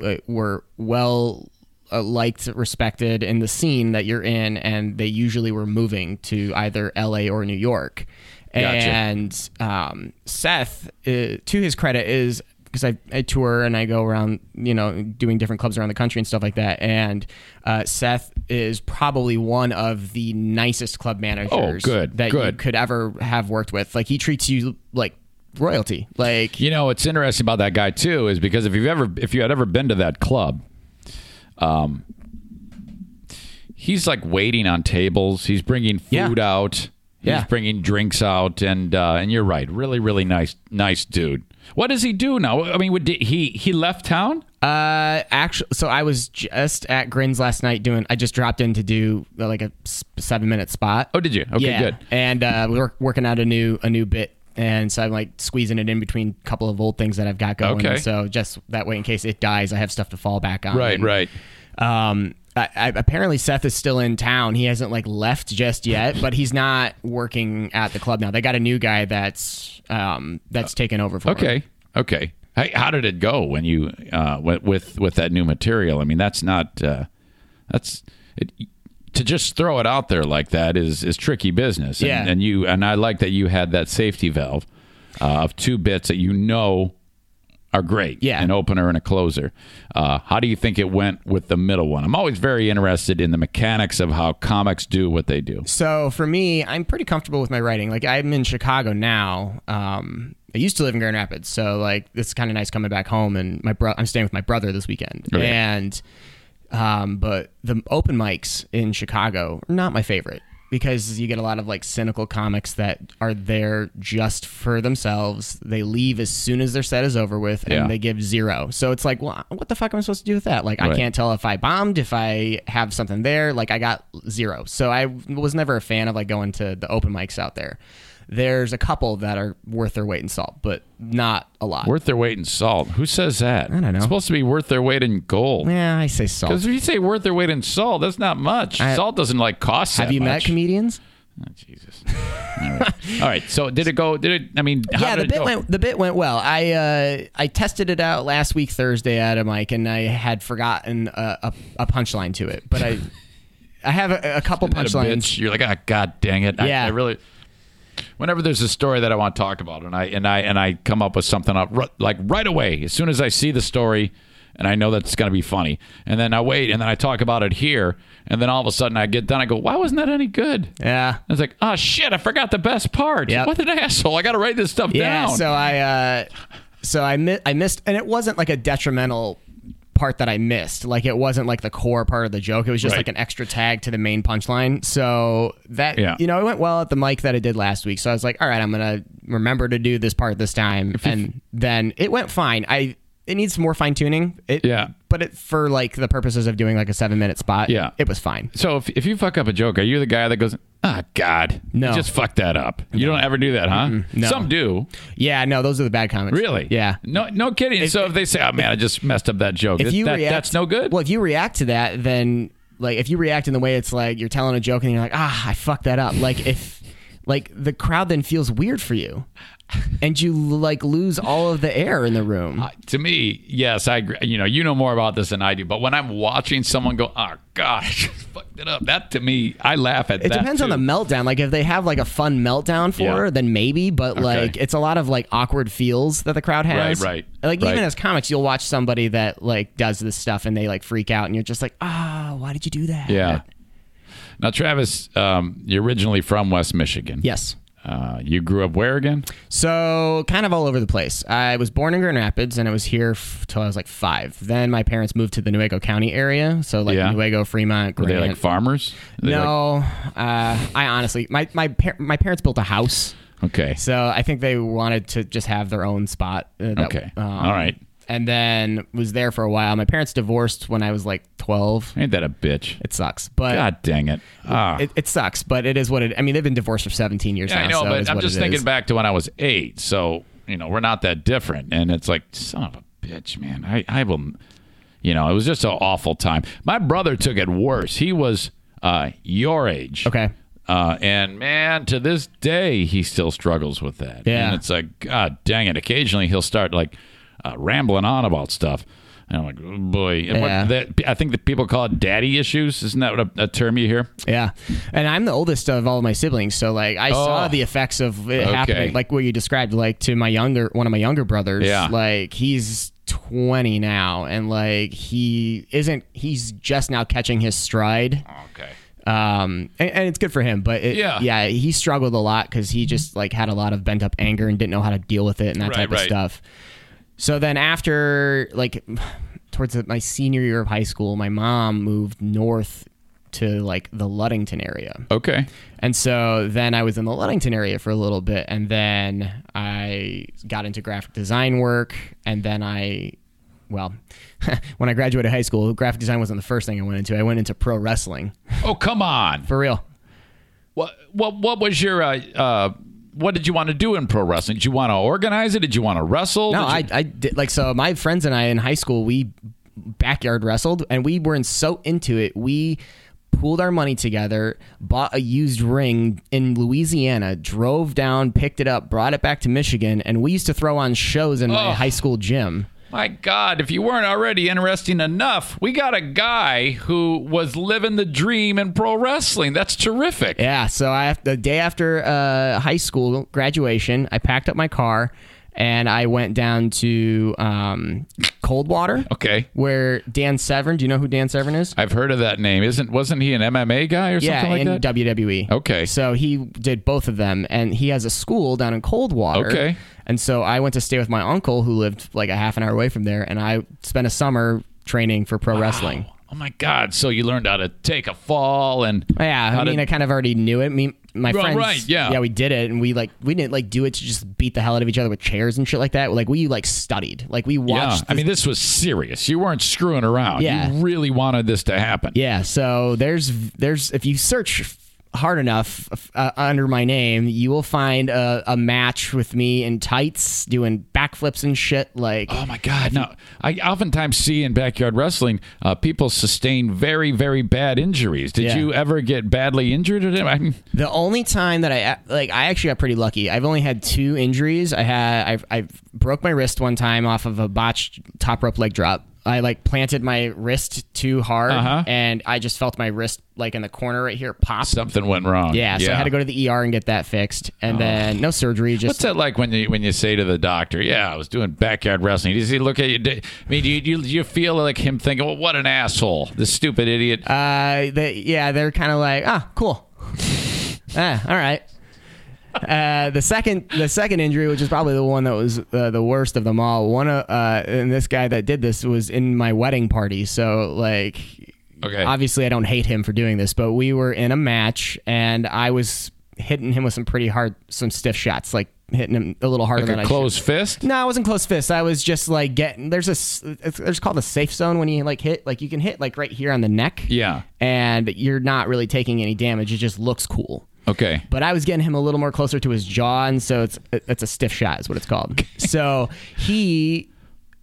uh, were well uh, liked, respected in the scene that you're in, and they usually were moving to either L.A. or New York. Gotcha. And um, Seth, uh, to his credit, is because I, I tour and I go around, you know, doing different clubs around the country and stuff like that. And uh, Seth is probably one of the nicest club managers Oh, good, that you could ever have worked with. Like he treats you like royalty. Like You know what's interesting about that guy too is because if you've ever if you had ever been to that club, um, he's like waiting on tables. He's bringing Yeah. food out. He's Yeah. bringing drinks out, and uh, and you're right, really, really nice, nice dude. What does he do now? I mean, would he he left town? Uh, actually, so I was just at Grins last night doing. I just dropped in to do like a seven minute spot. Oh, did you? Okay, yeah. good. And uh, we were working out a new a new bit, and so I'm like squeezing it in between a couple of old things that I've got going. Okay. So just that way, in case it dies, I have stuff to fall back on. Right, And, right. Um, I, I, apparently Seth is still in town. He hasn't like left just yet, but he's not working at the club now. They got a new guy that's um that's taken over for him. Okay, okay. Hey, how did it go when you uh, went with with that new material? I mean, that's not uh, that's it, to just throw it out there like that is is tricky business. And, Yeah. and you and I like that you had that safety valve uh, of two bits that you know are great. Yeah. an opener and a closer. Uh, how do you think it went with the middle one? I'm always very interested in the mechanics of how comics do what they do. So for me, I'm pretty comfortable with my writing. Like I'm in Chicago now. Um, I used to live in Grand Rapids, so like it's kind of nice coming back home. And my bro, I'm staying with my brother this weekend. Okay. And um, but the open mics in Chicago are not my favorite because you get a lot of like cynical comics that are there just for themselves. They leave as soon as their set is over with, and Yeah. they give zero. So it's like, well, what the fuck am I supposed to do with that? Like, I can't tell if I bombed, if I have something there. Like, I got zero. So I was never a fan of like going to the open mics out there. There's a couple that are worth their weight in salt, but not a lot. Worth their weight in salt. Who says that? I don't know. It's supposed to be worth their weight in gold. yeah, I say salt. Because if you say worth their weight in salt, that's not much. I- salt doesn't like cost. Have you met comedians? Oh, Jesus. All right. All right. So did it go? Did it? I mean, how yeah, did the it bit go? went the bit went well. I uh, I tested it out last week Thursday at a mic, and I had forgotten a, a, a punchline to it, but I I have a, a couple Isn't that a punchlines. You're like, ah, god dang it. I- Yeah. I, really. Whenever there's a story that I want to talk about, and I and I and I come up with something up like right away, as soon as I see the story, and I know that's going to be funny, and then I wait, and then I talk about it here, and then all of a sudden I get done, I go, why wasn't that any good? Yeah. I was like, oh shit, I forgot the best part. Yep. What an asshole! I got to write this stuff Yeah, down. so I uh, so I mi- I missed, and it wasn't like a detrimental part that I missed. Like it wasn't like the core part of the joke. It was just Right. like an extra tag to the main punchline. So that Yeah. you know, it went well at the mic that I did last week. So I was like, all right, I'm gonna remember to do this part this time, and then it went fine. I it needs more fine tuning. It, Yeah. but it for like the purposes of doing like a seven minute spot. Yeah. it was fine. So if, if you fuck up a joke, are you the guy that goes, ah, God, No. just fuck that up? You don't ever do that, huh? No. Some do. Yeah, no, those are the bad comments. Really? Yeah. No, no kidding. so if they say, oh man, I just messed up that joke, if you that- react, that's no good. Well, if you react to that, then like if you react in the way it's like you're telling a joke and you're like, ah, I fucked that up. Like if like the crowd then feels weird for you. And you like lose all of the air in the room. Uh, to me, yes, I agree. You know, you know more about this than I do. But when I'm watching someone go, "Oh gosh, fucked it up," that to me, I laugh at that. it depends on the meltdown. Like if they have like a fun meltdown for Yeah. her, then maybe. But Okay. like it's a lot of like awkward feels that the crowd has. right. right. Like Right. even as comics, you'll watch somebody that like does this stuff and they like freak out, and you're just like, ah, why did you do that? Yeah. Now, Travis, um, you're originally from West Michigan. Yes. Uh, you grew up where again? So kind of all over the place. I was born in Grand Rapids and I was here f- till I was like five. Then my parents moved to the Newaygo County area, so like Yeah. Newaygo, Fremont, Were they like farmers? They like- no, uh, I honestly, my my par- my parents built a house, okay. so I think they wanted to just have their own spot. uh, that- Okay. um, All right. And then was there for a while. My parents divorced when I was like twelve. Ain't that a bitch? It sucks, but God dang it. Ah. it, it sucks. But it is what it. I mean, they've been divorced for seventeen years Yeah, now. I know, so but I'm just thinking is. back to when I was eight. So, you know, we're not that different. And it's like, son of a bitch, man. I, I will, you know, it was just an awful time. My brother took it worse. He was uh, your age. Okay. Uh, and man, to this day, he still struggles with that. Yeah. And it's like, God dang it. Occasionally he'll start like uh, rambling on about stuff. And I'm like, oh boy. Yeah. that, I think that people call it daddy issues. Isn't that what a, a term you hear? Yeah, and I'm the oldest of all of my siblings, so like I saw Oh. the effects of it Okay. happening, like what you described, like to my younger one of my younger brothers. Yeah. like he's 20 now, and like he isn't. He's just now catching his stride. Okay. Um, and, and it's good for him, but it, Yeah. yeah, he struggled a lot because he just like had a lot of bent up anger and didn't know how to deal with it and that Right, type of right. stuff. So then after like towards the, my senior year of high school, my mom moved north to like the Ludington area. Okay. And so then I was in the Ludington area for a little bit, and then I got into graphic design work, and then I, well, when I graduated high school, graphic design wasn't the first thing I went into. I went into pro wrestling Oh, come on. for real. What what what was your uh, uh what did you want to do in pro wrestling? Did you want to organize it? Did you want to wrestle? No, I, I did like so. My friends and I in high school, we backyard wrestled, and we were in so into it. We pooled our money together, bought a used ring in Louisiana, drove down, picked it up, brought it back to Michigan, and we used to throw on shows in my Oh. high school gym. My God, if you weren't already interesting enough, we got a guy who was living the dream in pro wrestling. That's terrific. Yeah, so I the day after uh, high school graduation, I packed up my car and I went down to um, Coldwater. Okay. Where Dan Severn, do you know who Dan Severn is? I've heard of that name. Isn't wasn't he an MMA guy or yeah, something like in that? WWE. Okay. So he did both of them, and he has a school down in Coldwater. Okay. And so I went to stay with my uncle, who lived like a half an hour away from there, and I spent a summer training for pro wrestling. Oh my God! So you learned how to take a fall and Yeah, I mean, to- I kind of already knew it. Me, my Right, friends, right, yeah. yeah, we did it, and we like we didn't like do it to just beat the hell out of each other with chairs and shit like that. Like we like studied, like we watched. yeah. I mean, this was serious. You weren't screwing around. Yeah. You really wanted this to happen. Yeah, so there's there's if you search hard enough uh, under my name, you will find a, a match with me in tights doing backflips and shit. Like, Oh my God! Now, I oftentimes see in backyard wrestling, uh, people sustain very, very bad injuries. Did Yeah. you ever get badly injured? I mean, the only time that I like, I actually got pretty lucky. I've only had two injuries. I had I've, I broke my wrist one time off of a botched top rope leg drop. I like planted my wrist too hard, Uh-huh. and I just felt my wrist like in the corner right here pop. something went wrong. yeah, so I had to go to the ER and get that fixed, and then no surgery. Just What's that like when you when you say to the doctor, "Yeah, I was doing backyard wrestling"? Does he look at you? I mean, do you, do you, feel like him thinking, "Well, what an asshole, this stupid idiot"? Uh, they, yeah, they're kind of like, ah, cool. ah, all right. Uh, the second, the second injury, which is probably the one that was uh, the worst of them all. One, of, uh, and this guy that did this was in my wedding party. So, like, Okay. obviously, I don't hate him for doing this, but we were in a match, and I was hitting him with some pretty hard, some stiff shots, like hitting him a little harder like than a I should. closed fist? No, I wasn't close fist. I was just like getting. There's a It's, there's called a safe zone when you like hit. Like you can hit like right here on the neck. Yeah. And you're not really taking any damage. It just looks cool. Okay. But I was getting him a little more closer to his jaw, and so it's it's a stiff shot, is what it's called. so he,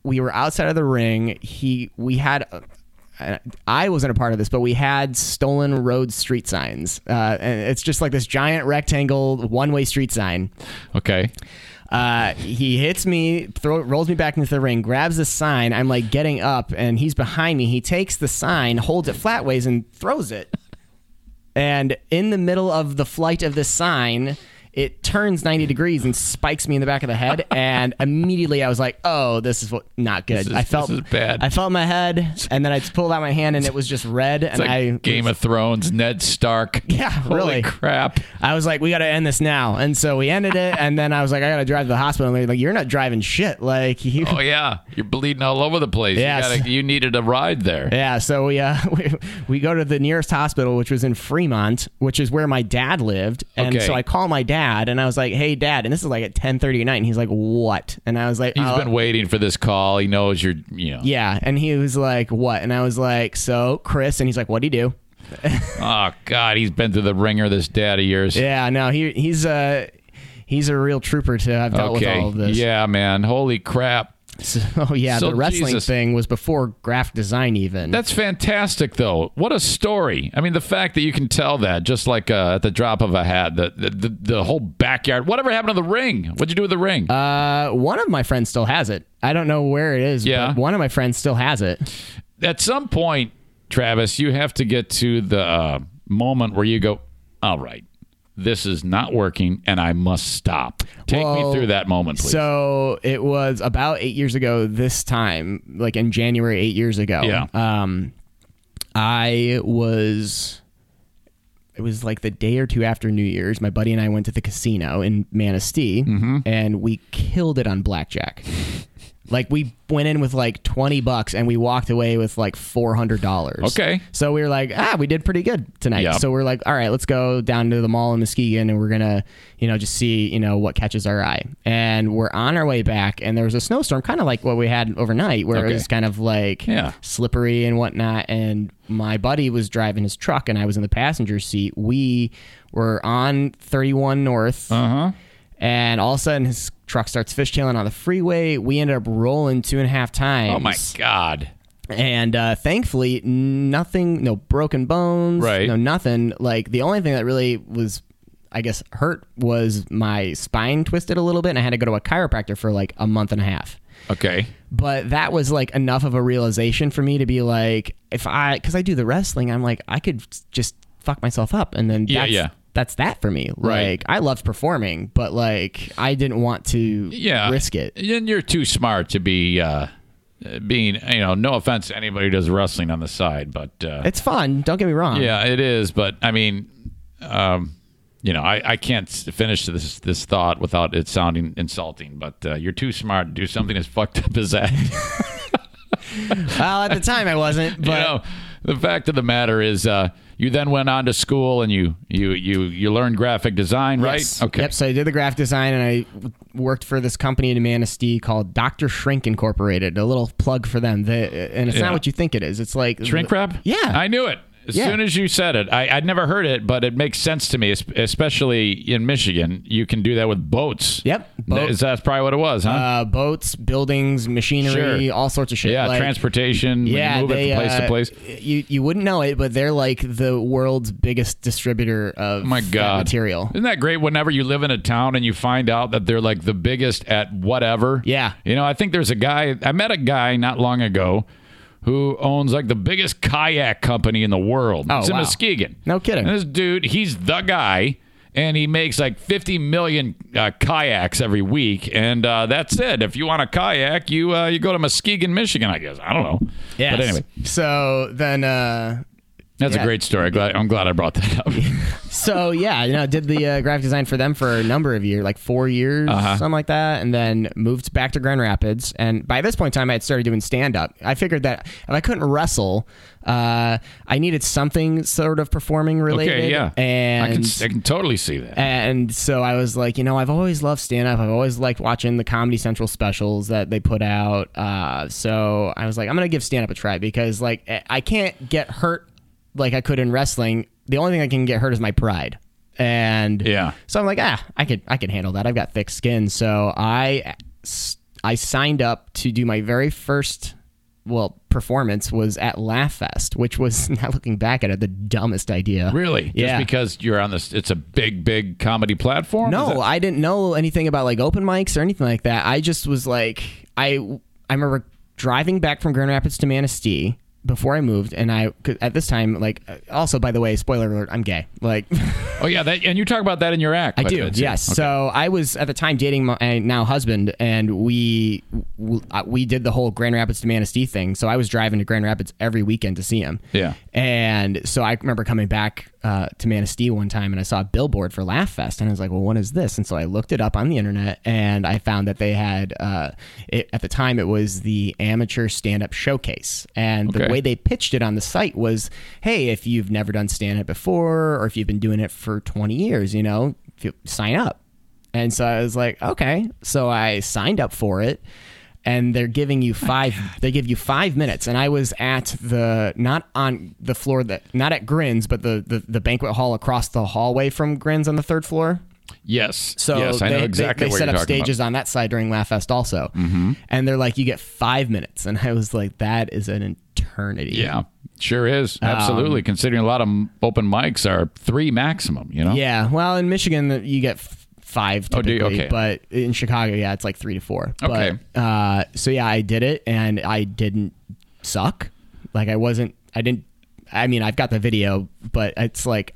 we were outside of the ring. He, we had. uh, I wasn't a part of this, but we had stolen road street signs. Uh, and it's just like this giant rectangle one way street sign. Okay. Uh, he hits me, throw, rolls me back into the ring, grabs the sign. I'm like getting up, and he's behind me. He takes the sign, holds it flatways, and throws it. And in the middle of the flight of the sign, it turns 90 degrees and spikes me in the back of the head. And immediately I was like, oh, this is what, not good. This is- I felt this is bad. I felt my head, and then I pulled out my hand, and it was just red. It's and like I Game of Thrones, Ned Stark. Yeah, Holy really. crap. I was like, we got to end this now. And so we ended it. And then I was like, I got to drive to the hospital. And they're like, you're not driving shit. Like, you. Oh yeah, you're bleeding all over the place. Yes. You, gotta, you needed a ride there. Yeah, so we, uh, we we go to the nearest hospital, which was in Fremont, which is where my dad lived. And Okay. so I call my dad, and I was like, "Hey, dad," and this is like at ten thirty at night, and he's like, "What?" And I was like, He's "Oh." been waiting for this call. He knows you're, you know. Yeah, and he was like, "What?" And I was like, "So, Chris," and he's like, "What'd he do?" Oh God, he's been through the ringer. This dad of yours. Yeah, no, he he's uh he's a real trooper to have dealt with okay. all of this. Yeah, man. Holy crap. So yeah, So, the wrestling Jesus. thing was before graphic design even. That's fantastic, though. What a story! I mean, the fact that you can tell that just like uh, at the drop of a hat, the, the the the whole backyard. Whatever happened to the ring? What'd you do with the ring? uh, one of my friends still has it. I don't know where it is, Yeah. but one of my friends still has it. at some point, Travis, you have to get to the uh, moment where you go, "All right, this is not working, and I must stop." Take Well, me through that moment, please. So it was about eight years ago this time, like in January, eight years ago. Yeah. Um, I was. It was like the day or two after New Year's. My buddy and I went to the casino in Manistee, Mm-hmm. and we killed it on blackjack. Like we went in with like twenty bucks, and we walked away with like four hundred dollars. Okay. So we were like, ah, we did pretty good tonight. Yep. So we're like, all right, let's go down to the mall in Muskegon and we're gonna, you know, just see, you know, what catches our eye. And we're on our way back, and there was a snowstorm, kind of like what we had overnight, where Okay. it was kind of like Yeah. slippery and whatnot. And my buddy was driving his truck, and I was in the passenger seat. We were on 31 North. uh huh. And all of a sudden, his truck starts fishtailing on the freeway. We ended up rolling two and a half times. Oh my God. And uh, thankfully, nothing, no broken bones, Right. no nothing. Like the only thing that really was, I guess, hurt was my spine twisted a little bit, and I had to go to a chiropractor for like a month and a half. Okay. But that was like enough of a realization for me to be like, if I, because I do the wrestling, I'm like, I could just fuck myself up, and then Yeah, yeah. That's that for me. Right. Like I loved performing, but like I didn't want to Yeah. risk it. And you're too smart to be uh, being, you know, no offense to anybody who does wrestling on the side, but uh, It's fun. Don't get me wrong. yeah, it is. But I mean, um, you know, I, I can't finish this this thought without it sounding insulting. But uh, you're too smart to do something as fucked up as that. Well, at the time I wasn't, but you know, the fact of the matter is, uh, you then went on to school and you you you you learned graphic design, right? Yes. Okay. Yep. So I did the graphic design, and I worked for this company in Manistee called Doctor Shrink Incorporated. A little plug for them. They, and it's Yeah. not what you think it is. It's like Shrink wrap? Yeah. I knew it. As Yeah. soon as you said it, I, I'd never heard it, but it makes sense to me, especially in Michigan. You can do that with boats. Yep, boat. That's probably what it was, huh? uh, boats, buildings, machinery, Sure. all sorts of shit. yeah, Like- transportation. when Yeah, you move they, it from place to uh, place. You you wouldn't know it, but they're like the world's biggest distributor of Oh my God. material. Isn't that great whenever you live in a town and you find out that they're like the biggest at whatever? Yeah. You know, I think there's a guy, I met a guy not long ago who owns like the biggest kayak company in the world. Oh, It's in wow. Muskegon. No kidding. And this dude, he's the guy. And he makes like 50 million uh, kayaks every week, and uh, that's it. If you want a kayak, you uh, you go to Muskegon, Michigan. I guess I don't know. Yes. But anyway, So then, uh, that's Yeah. a great story. Glad, I'm glad I brought that up. So yeah, you know, did the uh, graphic design for them for a number of years, like four years, Uh-huh. something like that, and then moved back to Grand Rapids. And by this point in time, I had started doing stand up. I figured that if I couldn't wrestle, uh, I needed something sort of performing related. okay, yeah. and I can, I can totally see that. and so I was like, you know, I've always loved stand up. I've always liked watching the Comedy Central specials that they put out. Uh, so I was like, I'm going to give stand up a try because, like, eh, I can't get hurt like I could in wrestling. The only thing I can get hurt is my pride. And Yeah. so I'm like, ah, I could, I can handle that. I've got thick skin. So I, I signed up to do my very first well performance was at Laugh Fest, which was now looking back at it the dumbest idea. Really? Just Yeah. because you're on this, it's a big, big comedy platform. No, I didn't know anything about like open mics or anything like that. I just was like, I I remember driving back from Grand Rapids to Manistee before I moved, and I at this time like also by the way, spoiler alert, I'm gay. Like oh yeah, that, and you talk about that in your act. I do, yes. okay. So I was at the time dating my now husband, and we uh, we did the whole Grand Rapids to Manistee thing. So I was driving to Grand Rapids every weekend to see him. Yeah. And so I remember coming back uh, to Manistee one time, and I saw a billboard for Laugh Fest, and I was like, "Well, what is this?" And so I looked it up on the internet, and I found that they had uh, it, at the time it was the amateur stand up showcase, and the Okay. Way they pitched it on the site was, "Hey, if you've never done stand up before, or if you've been doing it for 20 years, you know, sign up." And so I was like, "Okay." So I signed up for it. And they're giving you five. they give you five minutes, and I was at the not on the floor that not at Grins, but the the, the banquet hall across the hallway from Grins on the third floor. Yes, So yes, I they, know exactly they, what set up stages about. on that side during Laugh Fest also, mm-hmm. and they're like, you get five minutes, and I was like, that is an eternity. Yeah, sure is absolutely. Um, Considering a lot of open mics are three maximum. You know. Yeah. Well, in Michigan, you get five Oh, do you? Okay. but in Chicago, yeah, it's like three to four. Okay. But, uh, so yeah, I did it, and I didn't suck. Like I wasn't. I didn't. I mean, I've got the video, but it's like.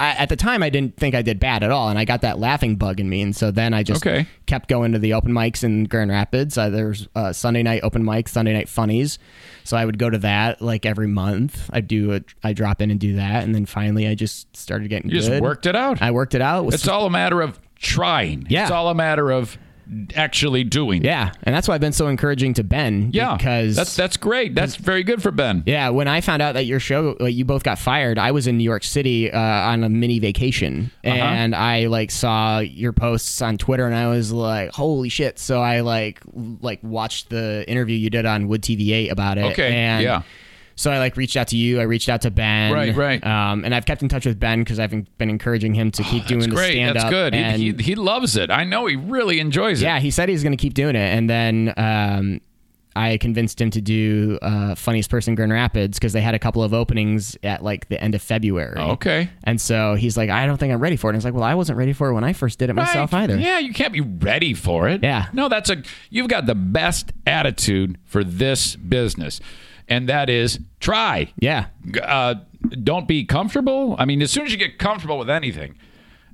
I, at the time, I didn't think I did bad at all, and I got that laughing bug in me, and so then I just Okay. kept going to the open mics in Grand Rapids. Uh, there's uh, Sunday night open mic, Sunday night funnies, so I would go to that like every month. I do a, I drop in and do that, and then finally I just started getting You just worked it out. I worked it out. It was It's all a matter of trying. Yeah. It's all a matter of actually doing. yeah, and that's why I've been so encouraging to Ben. Yeah. because that's that's great. That's very good for Ben. yeah. When I found out that your show, like, you both got fired, I was in New York City uh, on a mini vacation, Uh-huh. and I like saw your posts on Twitter, and I was like, "Holy shit!" So I like like watched the interview you did on Wood TV Eight about it. Okay, and yeah. So I like reached out to you. I reached out to Ben. Right, right. Um, and I've kept in touch with Ben because I've been encouraging him to keep doing That's the great. stand up. That's good. He, And he, he loves it. I know he really enjoys it. yeah, he said he's going to keep doing it, and then um, I convinced him to do uh, funniest person Grand Rapids because they had a couple of openings at like the end of February. Okay. And so he's like, I don't think I'm ready for it. And I was like, Well, I wasn't ready for it when I first did it myself Right. either. Yeah, you can't be ready for it. Yeah. No, that's a you've got the best attitude for this business. And that is try. Yeah. Uh, don't be comfortable. I mean, as soon as you get comfortable with anything,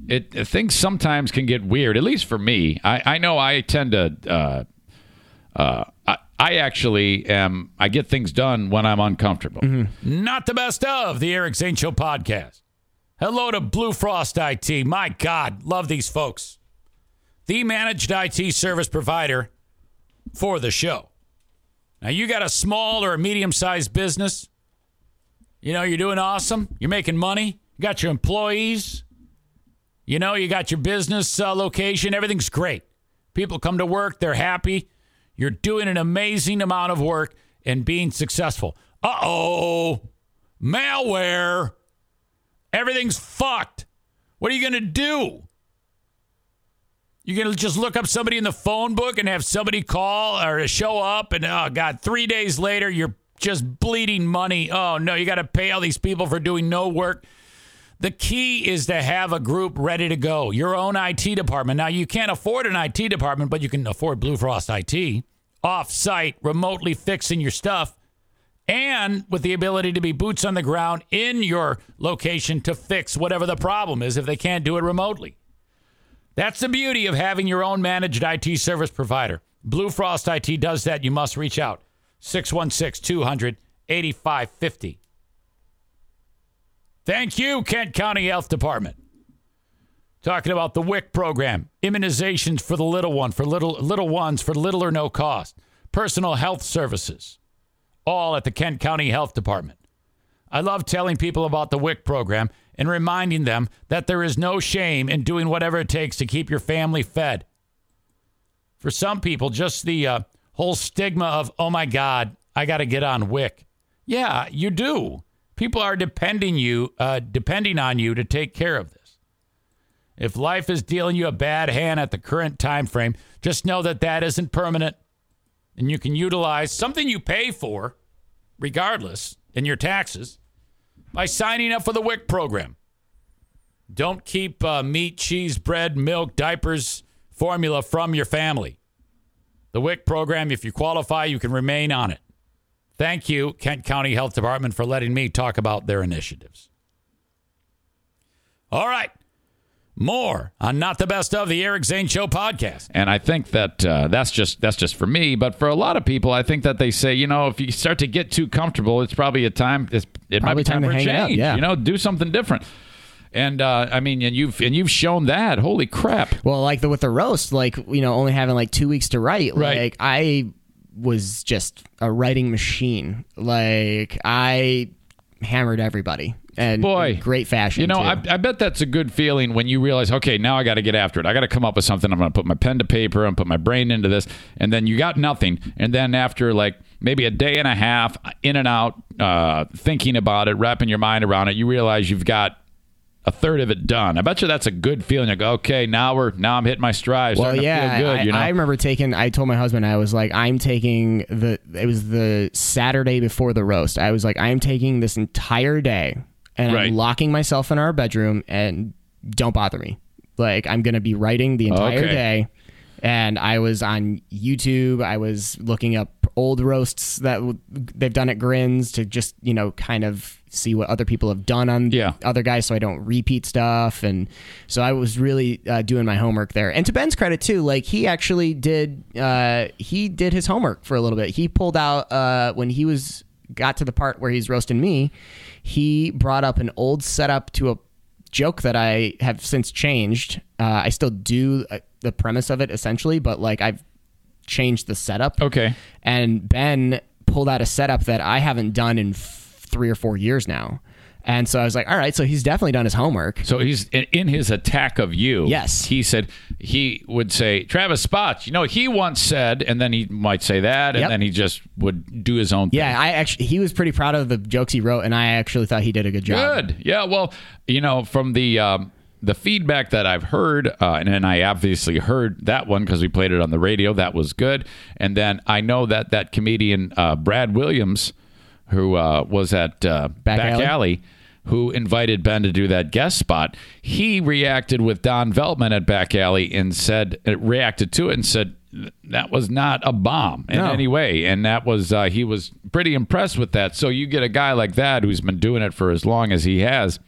it things sometimes can get weird. At least for me, I, I know I tend to. Uh, uh, I, I actually am. I get things done when I'm uncomfortable. Not the best of the Eric Zane Show podcast. Hello to Blue Frost IT. My God, love these folks. The managed IT service provider for the show. Now, you got a small or a medium sized business. You know, you're doing awesome. You're making money. You got your employees. You know, you got your business uh, location. Everything's great. People come to work. They're happy. You're doing an amazing amount of work and being successful. Uh oh, malware. Everything's fucked. What are you going to do? You're going to just look up somebody in the phone book and have somebody call or show up, and oh, God, three days later, you're just bleeding money. Oh, no, you got to pay all these people for doing no work. The key is to have a group ready to go, your own IT department. Now, you can't afford an IT department, but you can afford Blue Frost IT, off site, remotely fixing your stuff, and with the ability to be boots on the ground in your location to fix whatever the problem is if they can't do it remotely. That's the beauty of having your own managed IT service provider. Blue Frost IT does that. You must reach out 616 200 8550. Thank you, Kent County Health Department. Talking about the WIC program, immunizations for the little one, for little little ones for little or no cost, personal health services, all at the Kent County Health Department. I love telling people about the WIC program and reminding them that there is no shame in doing whatever it takes to keep your family fed. For some people, just the uh, whole stigma of, oh my God, I got to get on WIC. Yeah, you do. People are depending you, uh, depending on you to take care of this. If life is dealing you a bad hand at the current time frame, just know that that isn't permanent. and you can utilize something you pay for, regardless, in your taxes by signing up for the WIC program. Don't keep uh, meat, cheese, bread, milk, diapers, formula from your family. The WIC program, if you qualify, you can remain on it. Thank you, Kent County Health Department, for letting me talk about their initiatives. All right. More on not the best of the Eric Zane Show podcast. And I think that uh, that's just that's just for me, but for a lot of people, I think that they say, you know, if you start to get too comfortable, it's probably a time. It's, it Probably might be time, time to for a hang out, change. yeah. You know, do something different. And uh, I mean, and you've and you've shown that. Holy crap! Well, like the with the roast, like you know, only having like two weeks to write. Right. Like I was just a writing machine. Like I hammered everybody and Boy, great fashion. You know. I, I bet that's a good feeling when you realize, okay, now I got to get after it. I got to come up with something. I'm going to put my pen to paper and put my brain into this. And then you got nothing. And then after like maybe a day and a half in and out, uh, thinking about it, wrapping your mind around it, you realize you've got a third of it done. I bet you that's a good feeling. You go, okay, now we're now I'm hitting my stride. well, yeah, feel good. I, you know, I remember taking. I told my husband I was like, I'm taking the. It was the Saturday before the roast. I was like, I'm taking this entire day and Right. I'm locking myself in our bedroom and don't bother me. Like I'm gonna be writing the entire Okay. day. And I was on YouTube. I was looking up old roasts that w- they've done at Grins to just you know kind of see what other people have done on Yeah. other guys, so I don't repeat stuff. And so I was really uh, doing my homework there. And to Ben's credit too, like he actually did. Uh, he did his homework for a little bit. He pulled out uh, when he was got to the part where he's roasting me. He brought up an old setup to a joke that I have since changed. Uh, I still do uh, the premise of it essentially, but like I've changed the setup. Okay. And Ben pulled out a setup that I haven't done in f- three or four years now. And so I was like, all right, so he's definitely done his homework. So he's in his attack of you. Yes. He said he would say Travis Spotts. You know, he once said, and then he might say that, and Yep. then he just would do his own. thing. Yeah, I actually he was pretty proud of the jokes he wrote, and I actually thought he did a good job. Good. Yeah. Well, you know, from the um, the feedback that I've heard, uh, and, and I obviously heard that one because we played it on the radio. That was good. And then I know that that comedian uh, Brad Williams, who uh, was at uh, Back, Alley? Alley. Who invited Ben to do that guest spot? He reacted with Don Veltman at Back Alley and said, reacted to it and said, that was not a bomb in No. any way. And that was, uh, he was pretty impressed with that. So you get a guy like that who's been doing it for as long as he has.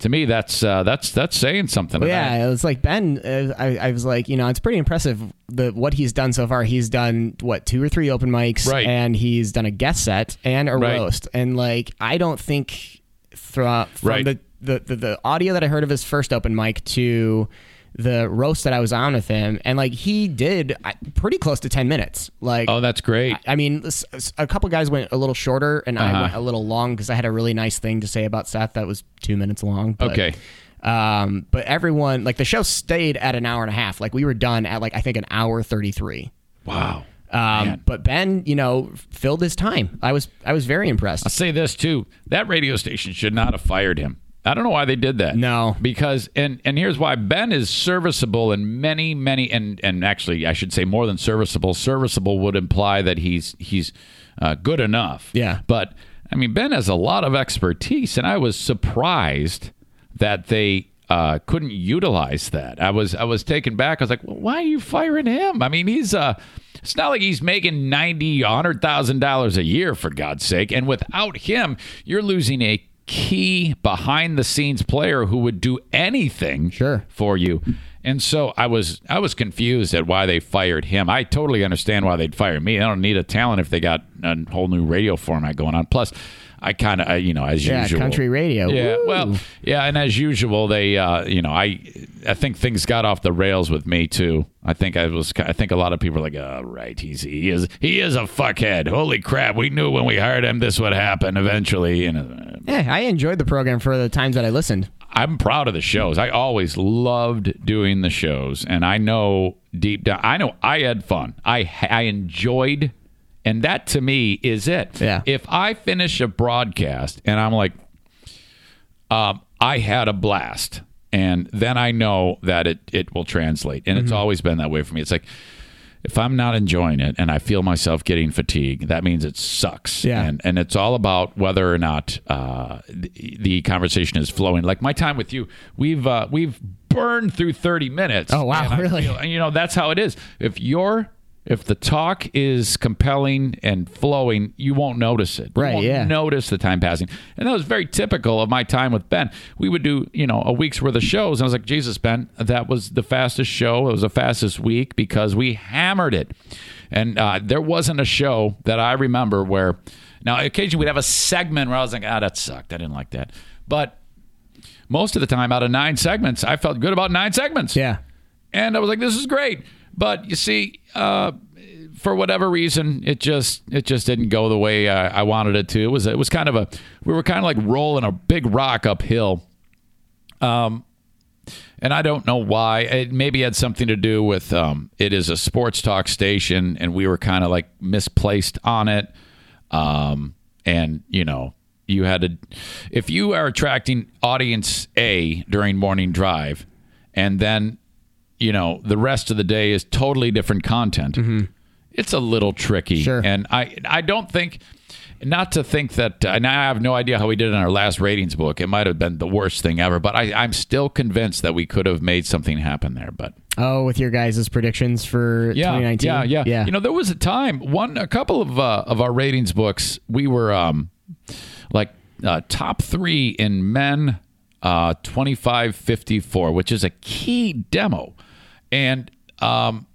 To me, that's uh, that's that's saying something. And yeah, it was like Ben. Uh, I, I was like, you know, it's pretty impressive the what he's done so far. He's done what two or three open mics, Right. And he's done a guest set and a Right. roast. And like, I don't think from, from Right. the, the, the the audio that I heard of his first open mic to the roast that I was on with him, and like he did uh, pretty close to ten minutes. Like, oh, that's great. I mean, a couple guys went a little shorter, and Uh-huh. I went a little long because I had a really nice thing to say about Seth that was two minutes long. But, Okay. Um, but everyone, like the show stayed at an hour and a half. Like we were done at like I think an hour thirty three. wow. Um, but Ben, you know, filled his time. I was I was very impressed. I'll say this too: that radio station should not have fired him. I don't know why they did that. No. because and and here's why: Ben is serviceable in many, many, and and actually, I should say more than serviceable. Serviceable would imply that he's he's uh, good enough. Yeah. but I mean, Ben has a lot of expertise, and I was surprised that they. Uh, couldn't utilize that. I was I was taken back. I was like, well, why are you firing him? I mean, he's uh, it's not like he's making ninety, hundred thousand dollars a year for God's sake. And without him, you're losing a key behind the scenes player who would do anything Sure. for you. And so I was I was confused at why they fired him. I totally understand why they'd fire me. I don't need a talent if they got a whole new radio format going on. Plus, I kind of you know as yeah, usual country radio. yeah, Woo. well, yeah, and as usual, they, uh, you know, I, I think things got off the rails with me too. I think I was, I think a lot of people are like, oh, right, he's, he is, he is a fuckhead. Holy crap, we knew when we hired him this would happen eventually. And uh, yeah, I enjoyed the program for the times that I listened. I'm proud of the shows. I always loved doing the shows, and I know deep down, I know I had fun. I, I enjoyed. And that to me is it. Yeah. If I finish a broadcast and I'm like, um, I had a blast. And then I know that it, it will translate. And it's always been that way for me. It's like, if I'm not enjoying it and I feel myself getting fatigued, that means it sucks. Yeah. And, and it's all about whether or not uh, the, the conversation is flowing. Like my time with you, we've uh, we've burned through 30 minutes. Oh, wow, really? feel- and you know, that's how it is. If you're if the talk is compelling and flowing, you won't notice it. You Right, won't yeah. Notice the time passing, and that was very typical of my time with Ben. We would do, you know, a week's worth of shows, and I was like, Jesus, Ben, that was the fastest show. It was the fastest week because we hammered it, and uh, there wasn't a show that I remember where. Now, occasionally we'd have a segment where I was like, ah, that sucked. I didn't like that, but most of the time, out of nine segments, I felt good about nine segments. Yeah. And I was like, this is great. But you see, uh, for whatever reason, it just it just didn't go the way I, I wanted it to. It was it was kind of a we were kind of like rolling a big rock uphill. Um, and I don't know why. It maybe had something to do with um, it is a sports talk station, and we were kind of like misplaced on it. Um, and you know, you had to if you are attracting audience A during morning drive, and then you know the rest of the day is totally different content. It's a little tricky, Sure. and I I don't think. Not to think that, and I have no idea how we did in our last ratings book. It might have been the worst thing ever, but I, I'm still convinced that we could have made something happen there. But Oh, with your guys' predictions for yeah, 2019. yeah, yeah, yeah. You know, there was a time, one, a couple of uh, of our ratings books, we were um, like uh, top three in men, uh, twenty five fifty four, which is a key demo, and um,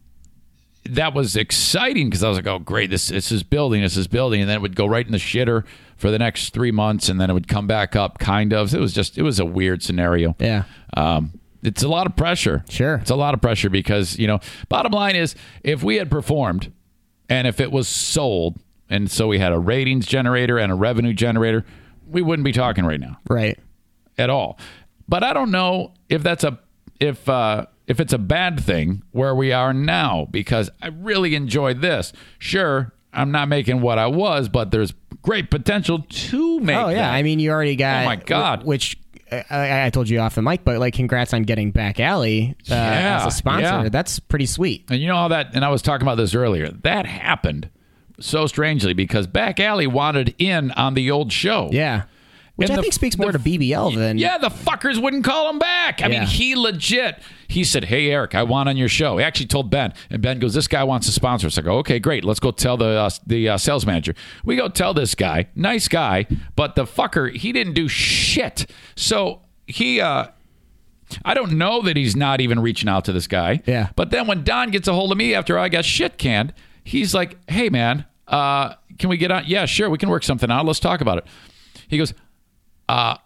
that was exciting because I was like, oh, great, this this is building, this is building, and then it would go right in the shitter for the next three months, and then it would come back up, kind of. It was just, it was a weird scenario. Yeah. Um, it's a lot of pressure. Sure. It's a lot of pressure because, you know, bottom line is if we had performed and if it was sold, and so we had a ratings generator and a revenue generator, we wouldn't be talking right now right. at all. But I don't know if that's a if uh if it's a bad thing where we are now because I really enjoyed this. Sure, I'm not making what I was, but there's great potential to make. Oh yeah, that. I mean, you already got. Oh, my God. Which uh, I, I told you off the mic, but like, congrats on getting Back Alley uh, Yeah, as a sponsor. yeah. That's pretty sweet. And you know how that, and I was talking about this earlier. That happened so strangely because Back Alley wanted in on the old show. Yeah, which And I the- think speaks more the- to BBL than Yeah, the fuckers wouldn't call him back. I Yeah. mean, he legit. He said, "Hey, Eric, I want on your show." He actually told Ben, and Ben goes, "This guy wants to sponsor us." I go, "Okay, great. Let's go tell the uh, the uh, sales manager." We go tell this guy, nice guy, but the fucker, he didn't do shit. So he. uh I don't know that he's not even reaching out to this guy. Yeah. But then when Don gets a hold of me after I got shit canned, he's like, "Hey, man, uh, can we get on? Yeah, sure, we can work something out. Let's talk about it." He goes, uh,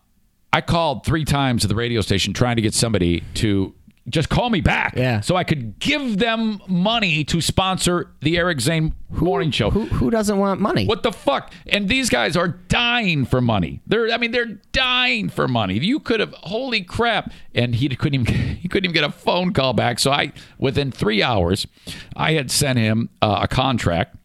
I called three times to the radio station trying to get somebody to just call me back Yeah. so I could give them money to sponsor the Eric Zane morning show. who who doesn't want money? What the fuck? And these guys are dying for money. They're I mean they're dying for money. You could have holy crap and he couldn't even he couldn't even get a phone call back. So I within 3 hours I had sent him uh, a contract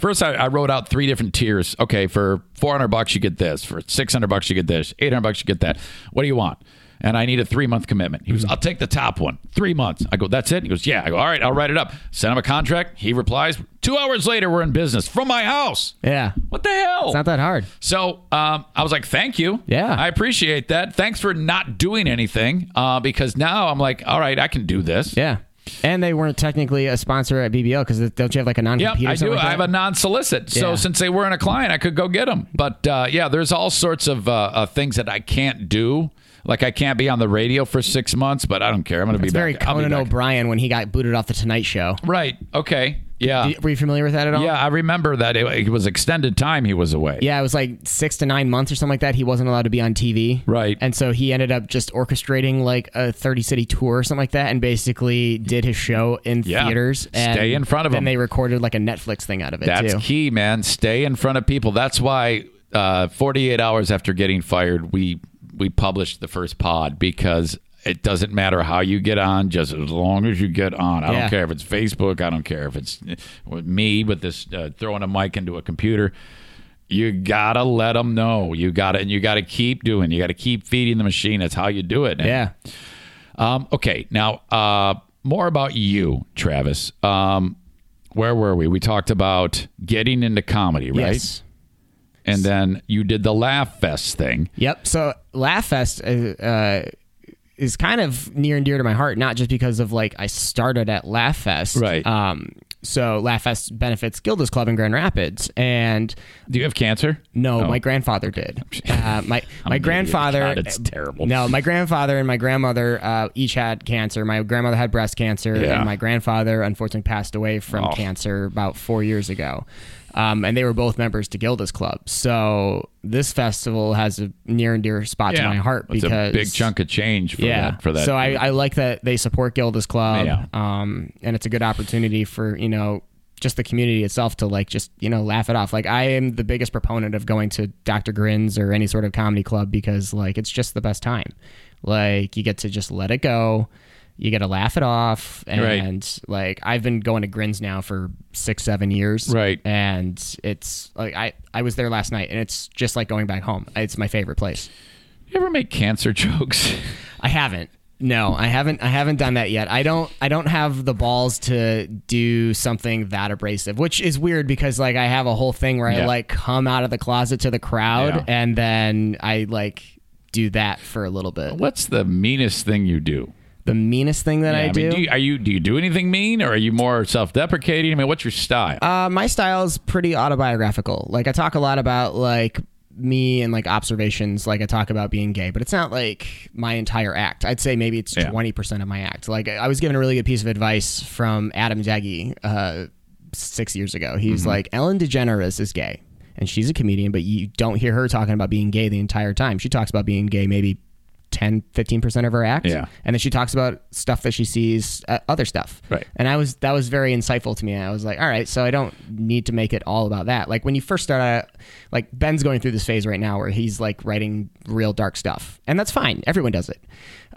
First, I, I wrote out three different tiers. Okay, for 400 bucks, you get this. For 600 bucks, you get this. 800 bucks, you get that. What do you want? And I need a three month commitment. He goes, I'll take the top one. Three months. I go, that's it? He goes, yeah. I go, all right, I'll write it up. Send him a contract. He replies, two hours later, we're in business from my house. yeah, What the hell? it's not that hard. So um, I was like, thank you. Yeah. I appreciate that. Thanks for not doing anything uh, because now I'm like, all right, I can do this. Yeah, and they weren't technically a sponsor at BBL because don't you have like a non Yep. I do. I have a non-solicit, so Yeah. since they weren't a client, I could go get them. But uh, yeah, there's all sorts of uh, uh, things that I can't do. Like I can't be on the radio for six months, but I don't care. I'm going to be It's very back. Conan. O'Brien when he got booted off the Tonight Show. Right. Okay. Yeah. Do- Were you familiar with that at all? Yeah, I remember that it, it was extended time he was away. Yeah, it was like six to nine months or something like that. He wasn't allowed to be on TV. Right. And so he ended up just orchestrating like a 30 city tour or something like that and basically did his show in Yeah. theaters. And Stay in front of then him. they recorded like a Netflix thing out of it That's too. key, man. Stay in front of people. That's why uh, 48 hours after getting fired, we we published the first pod because it doesn't matter how you get on, just as long as you get on. I Yeah. don't care if it's Facebook. I don't care if it's with me with this uh, throwing a mic into a computer. You gotta let them know. You gotta and you gotta keep doing. You gotta keep feeding the machine. That's how you do it. And Yeah. um, okay, now uh, more about you, Travis. Um, where were we? We talked about getting into comedy, right? Yes. And then you did the Laugh Fest thing. Yep. So Laugh Fest uh, uh, is kind of near and dear to my heart, not just because of like I started at Laugh Fest, Right. Um, so Laugh Fest benefits Gilda's Club in Grand Rapids, and Do you have cancer? no, Oh. my grandfather did. Uh, my my grandfather. God, it's terrible. No, my grandfather and my grandmother uh, each had cancer. My grandmother had breast cancer, Yeah. and my grandfather unfortunately passed away from Oh. cancer about four years ago. Um, and they were both members to Gilda's Club. So this festival has a near and dear spot to my heart It's because a big chunk of change for yeah. that. For that. So I, I like that they support Gilda's Club. Yeah. Um, and it's a good opportunity for, you know, just the community itself to like just, you know, laugh it off. Like I am the biggest proponent of going to Dr. Grins or any sort of comedy club because like it's just the best time. Like you get to just let it go. You gotta laugh it off. And Right. like I've been going to Grins now for six, seven years. Right. And it's like I, I was there last night and it's just like going back home. It's my favorite place. you ever make cancer jokes? I haven't. No, I haven't. I haven't done that yet. I don't. I don't have the balls to do something that abrasive, which is weird because like I have a whole thing where I like come out of the closet to the crowd Yeah. and then I like do that for a little bit. What's the meanest thing you do? The meanest thing that Yeah, I, mean, do. do you, are you do you do anything mean, or are you more self-deprecating? I mean, what's your style? Uh, my style is pretty autobiographical. Like I talk a lot about like me and like observations. Like I talk about being gay, but it's not like my entire act. I'd say maybe it's Yeah. twenty percent of my act. Like I was given a really good piece of advice from Adam Jaggy uh, six years ago. He's like Ellen DeGeneres is gay. And she's a comedian, but you don't hear her talking about being gay the entire time. She talks about being gay maybe 10, 15% of her act. Yeah. And then she talks about stuff that she sees, uh, other stuff. Right. And I was that was very insightful to me. I was like, all right, so I don't need to make it all about that. Like when you first start out, like Ben's going through this phase right now where he's like writing real dark stuff, and that's fine. Everyone does it.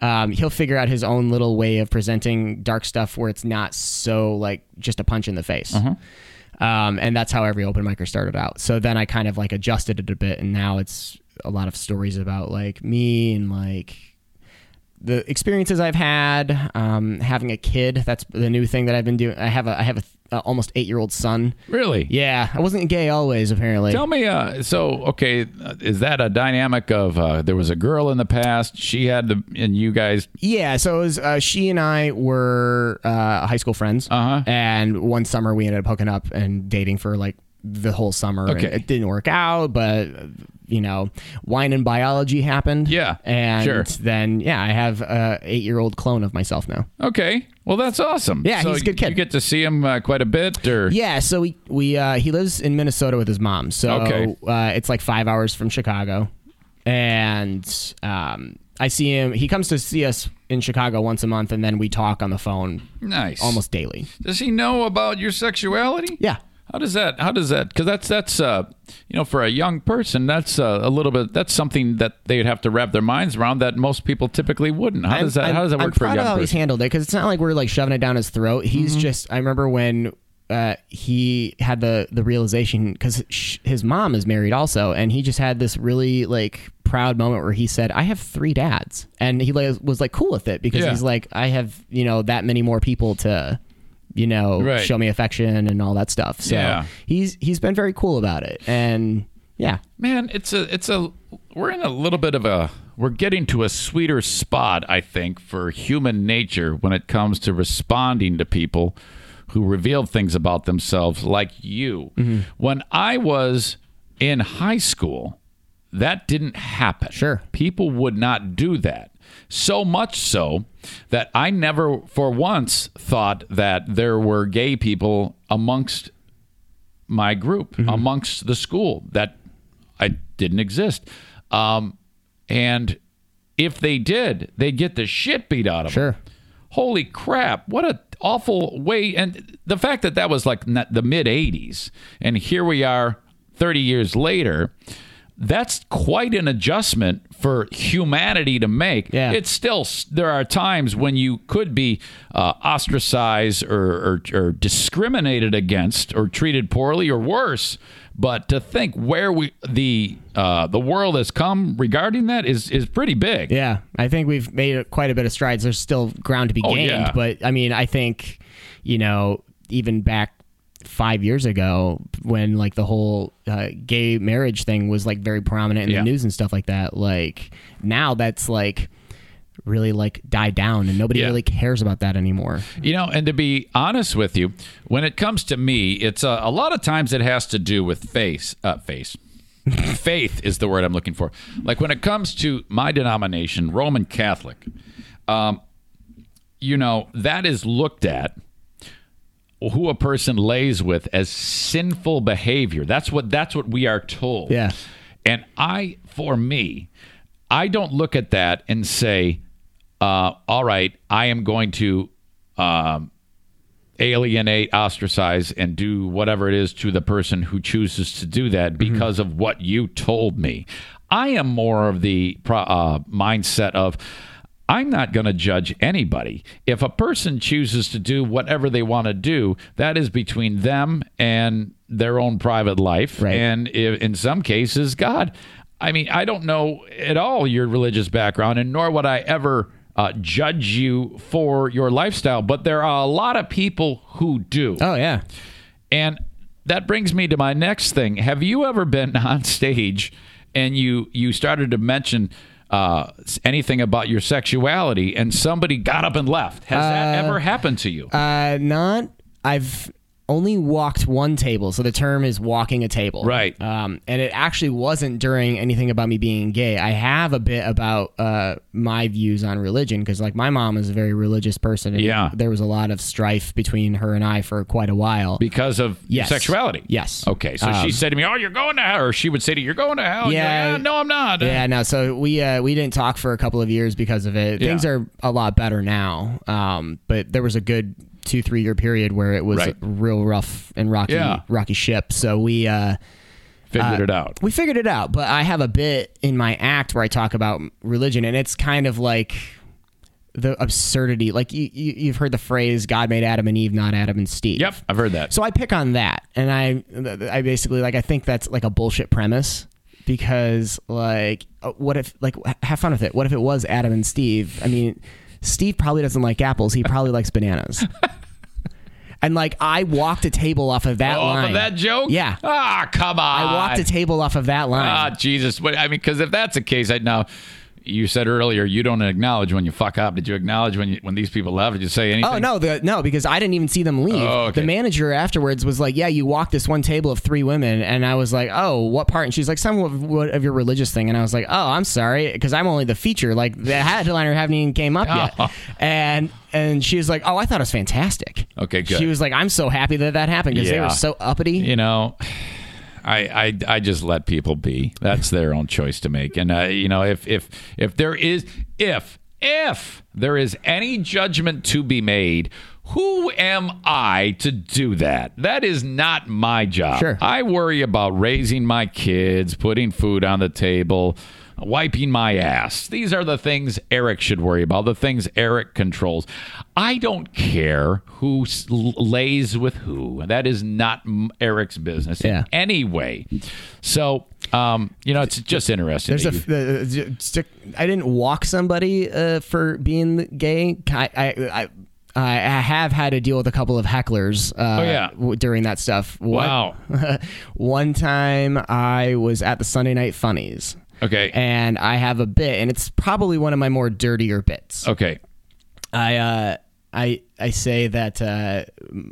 Um, he'll figure out his own little way of presenting dark stuff where it's not so like just a punch in the face. Um, and that's how every open micer started out. So then I kind of like adjusted it a bit, and now it's a lot of stories about like me and like the experiences I've had, um, having a kid. That's the new thing that I've been doing. I have a I have a uh, almost eight year old son. really? Yeah, I wasn't gay always. Apparently, Tell me, uh, so okay, uh, is that a dynamic of uh, there was a girl in the past, she had the, and you guys, Yeah, so it was, uh, she and I were uh, high school friends, Uh-huh. and one summer we ended up hooking up and dating for like the whole summer. and Okay. it didn't work out, but you know, wine and biology happened. Yeah, and sure. then yeah, I have a eight year old clone of myself now. okay, well that's awesome. Yeah, so he's a good kid. You get to see him uh, quite a bit, or Yeah, so we we uh, he lives in Minnesota with his mom, so Okay. uh, it's like five hours from Chicago, and um, I see him. He comes to see us in Chicago once a month, and then we talk on the phone nice, almost daily. Does he know about your sexuality? Yeah. How does that? How does that? Because that's that's uh, you know, for a young person, that's uh, a little bit. That's something that they'd have to wrap their minds around that most people typically wouldn't. How does that? I'm- how does that I'm work for a proud young of how he's handled it because it's not like we're like shoving it down his throat. He's Mm-hmm. just. I remember when uh, he had the the realization because sh- his mom is married also, and he just had this really like proud moment where he said, "I have three dads," and he like, was like cool with it because Yeah. he's like, "I have you know that many more people to." You know, Right. show me affection and all that stuff. So Yeah. he's he's been very cool about it, and yeah, Man, it's a it's a we're in a little bit of a we're getting to a sweeter spot, I think, for human nature when it comes to responding to people who reveal things about themselves like you. Mm-hmm. When I was in high school, that didn't happen. Sure. People would not do that. So much so that I never for once thought that there were gay people amongst my group amongst the school that I didn't exist. Um, and if they did, they'd get the shit beat out of them. sure. Holy crap! What a awful way. And the fact that that was like the mid '80s, and here we are, 30 years later. That's quite an adjustment for humanity to make. Yeah. It's still there are times when you could be uh, ostracized or, or, or discriminated against or treated poorly or worse. But to think where we the uh, the world has come regarding that is is pretty big. Yeah, I think we've made quite a bit of strides. There's still ground to be Oh, gained, yeah. but I mean, I think you know, even back five years ago when like the whole uh, gay marriage thing was like very prominent in Yeah. the news and stuff like that. Like now that's like really like died down and nobody Yeah. really cares about that anymore. You know, and to be honest with you, when it comes to me, it's uh, a lot of times it has to do with face, uh, face. Faith is the word I'm looking for. Like when it comes to my denomination, Roman Catholic, um, you know, that is looked at who a person lays with as sinful behavior. That's what that's what we are told. Yeah. And I, for me, I don't look at that and say, uh, all right, I am going to um, alienate, ostracize, and do whatever it is to the person who chooses to do that because of what you told me. I am more of the uh, mindset of, I'm not going to judge anybody. If a person chooses to do whatever they want to do, that is between them and their own private life. Right. And if, in some cases, God. I mean, I don't know at all your religious background, and nor would I ever uh, judge you for your lifestyle. But there are a lot of people who do. Oh yeah. And that brings me to my next thing. Have you ever been on stage and you you started to mention uh, anything about your sexuality and somebody got up and left? Has that ever happened to you? Uh, not. I've only walked one table, so the term is walking a table. Right. Um, and it actually wasn't during anything about me being gay. I have a bit about uh, my views on religion because, like, my mom is a very religious person. And Yeah. There was a lot of strife between her and I for quite a while. because of Yes. sexuality? Yes. Okay, so Um, she said to me, "Oh, you're going to hell," or she would say to you, "You're going to hell." Yeah. like, "Ah, no, I'm not. Yeah, no. So we uh, we didn't talk for a couple of years because of it. Yeah. Things are a lot better now. Um, but there was a good two three year period where it was Right. real rough and rocky Yeah. rocky ship. So we uh, Figured uh, it out. We figured it out. But I have a bit in my act where I talk about religion, and it's kind of like the absurdity. Like you, you you've heard the phrase "God made Adam and Eve, not Adam and Steve." Yep, I've heard that. So I pick on that, and I I basically like I think that's like a bullshit premise because like uh, what if like have fun with it? What if it was Adam and Steve? I mean, Steve probably doesn't like apples. He probably likes bananas. And like I walked a table off of that Off line. of that joke? Yeah. Ah, come on. I walked a table off of that line. Ah, Jesus. What, I mean, because if that's the case, I now. You said earlier you don't acknowledge when you fuck up. Did you acknowledge when you, when these people left? Did you say anything? Oh no, the, no, because I didn't even see them leave. Oh, okay. The manager afterwards was like, "Yeah, you walked this one table of three women," and I was like, "Oh, what part?" And she's like, "Some of, what of your religious thing," and I was like, "Oh, I'm sorry, because I'm only the feature. Like the headliner haven't even came up yet." Oh. And and she was like, "Oh, I thought it was fantastic." Okay, good. She was like, "I'm so happy that that happened because they were so uppity." You know, I, I I just let people be. That's their own choice to make. And uh, you know, if if if there is if if there is any judgment to be made, who am I to do that? That is not my job. Sure. I worry about raising my kids, putting food on the table, wiping my ass. These are the things Eric should worry about, the things Eric controls. I don't care who lays with who. That is not Eric's business Yeah. in any way. So, um, you know, it's just interesting. There's a. Uh, stick- I didn't walk somebody uh, for being gay. I, I, I, I have had to deal with a couple of hecklers. Uh, Oh, yeah. w- during that stuff. One- Wow. one time I was at the Sunday Night Funnies. Okay. And I have a bit, and it's probably one of my more dirtier bits. okay. I uh, I I say that uh,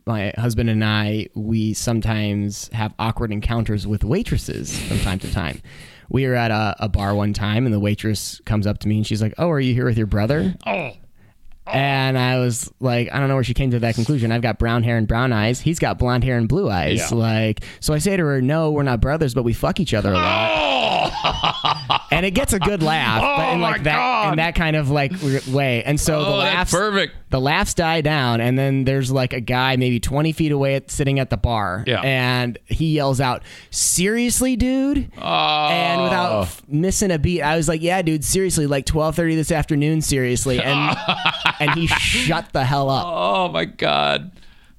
my husband and I we sometimes have awkward encounters with waitresses from time to time. We were at a, a bar one time, and the waitress comes up to me and she's like, "Oh, are you here with your brother?" Oh. And I was like, I don't know where she came to that conclusion. I've got brown hair and brown eyes. He's got blonde hair and blue eyes. Yeah. Like, so I say to her, "No, we're not brothers, but we fuck each other a lot." Oh! and it gets a good laugh, but Oh, in like my that God. in that kind of like way. And so oh, the Oh, that's laughs perfect. the laughs die down, and then there's like a guy maybe 20 feet away at, sitting at the bar, Yeah. and he yells out, "Seriously, dude!" Oh. And without f- missing a beat, I was like, "Yeah, dude, seriously, like 12:30 this afternoon, seriously," and and he shut the hell up. Oh my God,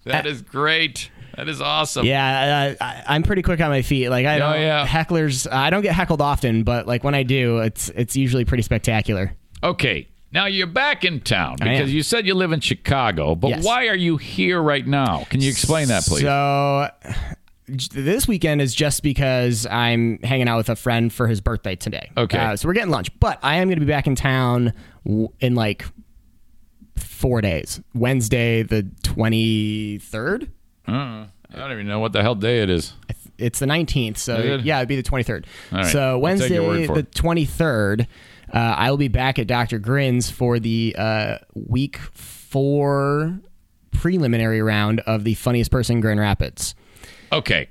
that is great. That is awesome. Yeah, uh, I, I'm pretty quick on my feet. Like I Oh, don't yeah. hecklers. I don't get heckled often, but like when I do, it's it's usually pretty spectacular. Okay. Now you're back in town because you said you live in Chicago, but Yes. why are you here right now? Can you explain that, please? So this weekend is just because I'm hanging out with a friend for his birthday today. Okay. Uh, so we're getting lunch, but I am going to be back in town in like four days. Wednesday, the 23rd. Uh, I don't even know what the hell day it is. It's the 19th. So it? yeah, it'd be the 23rd. All right. So I'll take your word Wednesday, the 23rd, uh, I will be back at Dr. Grin's for the uh, week four preliminary round of the funniest person in Grand Rapids. Okay.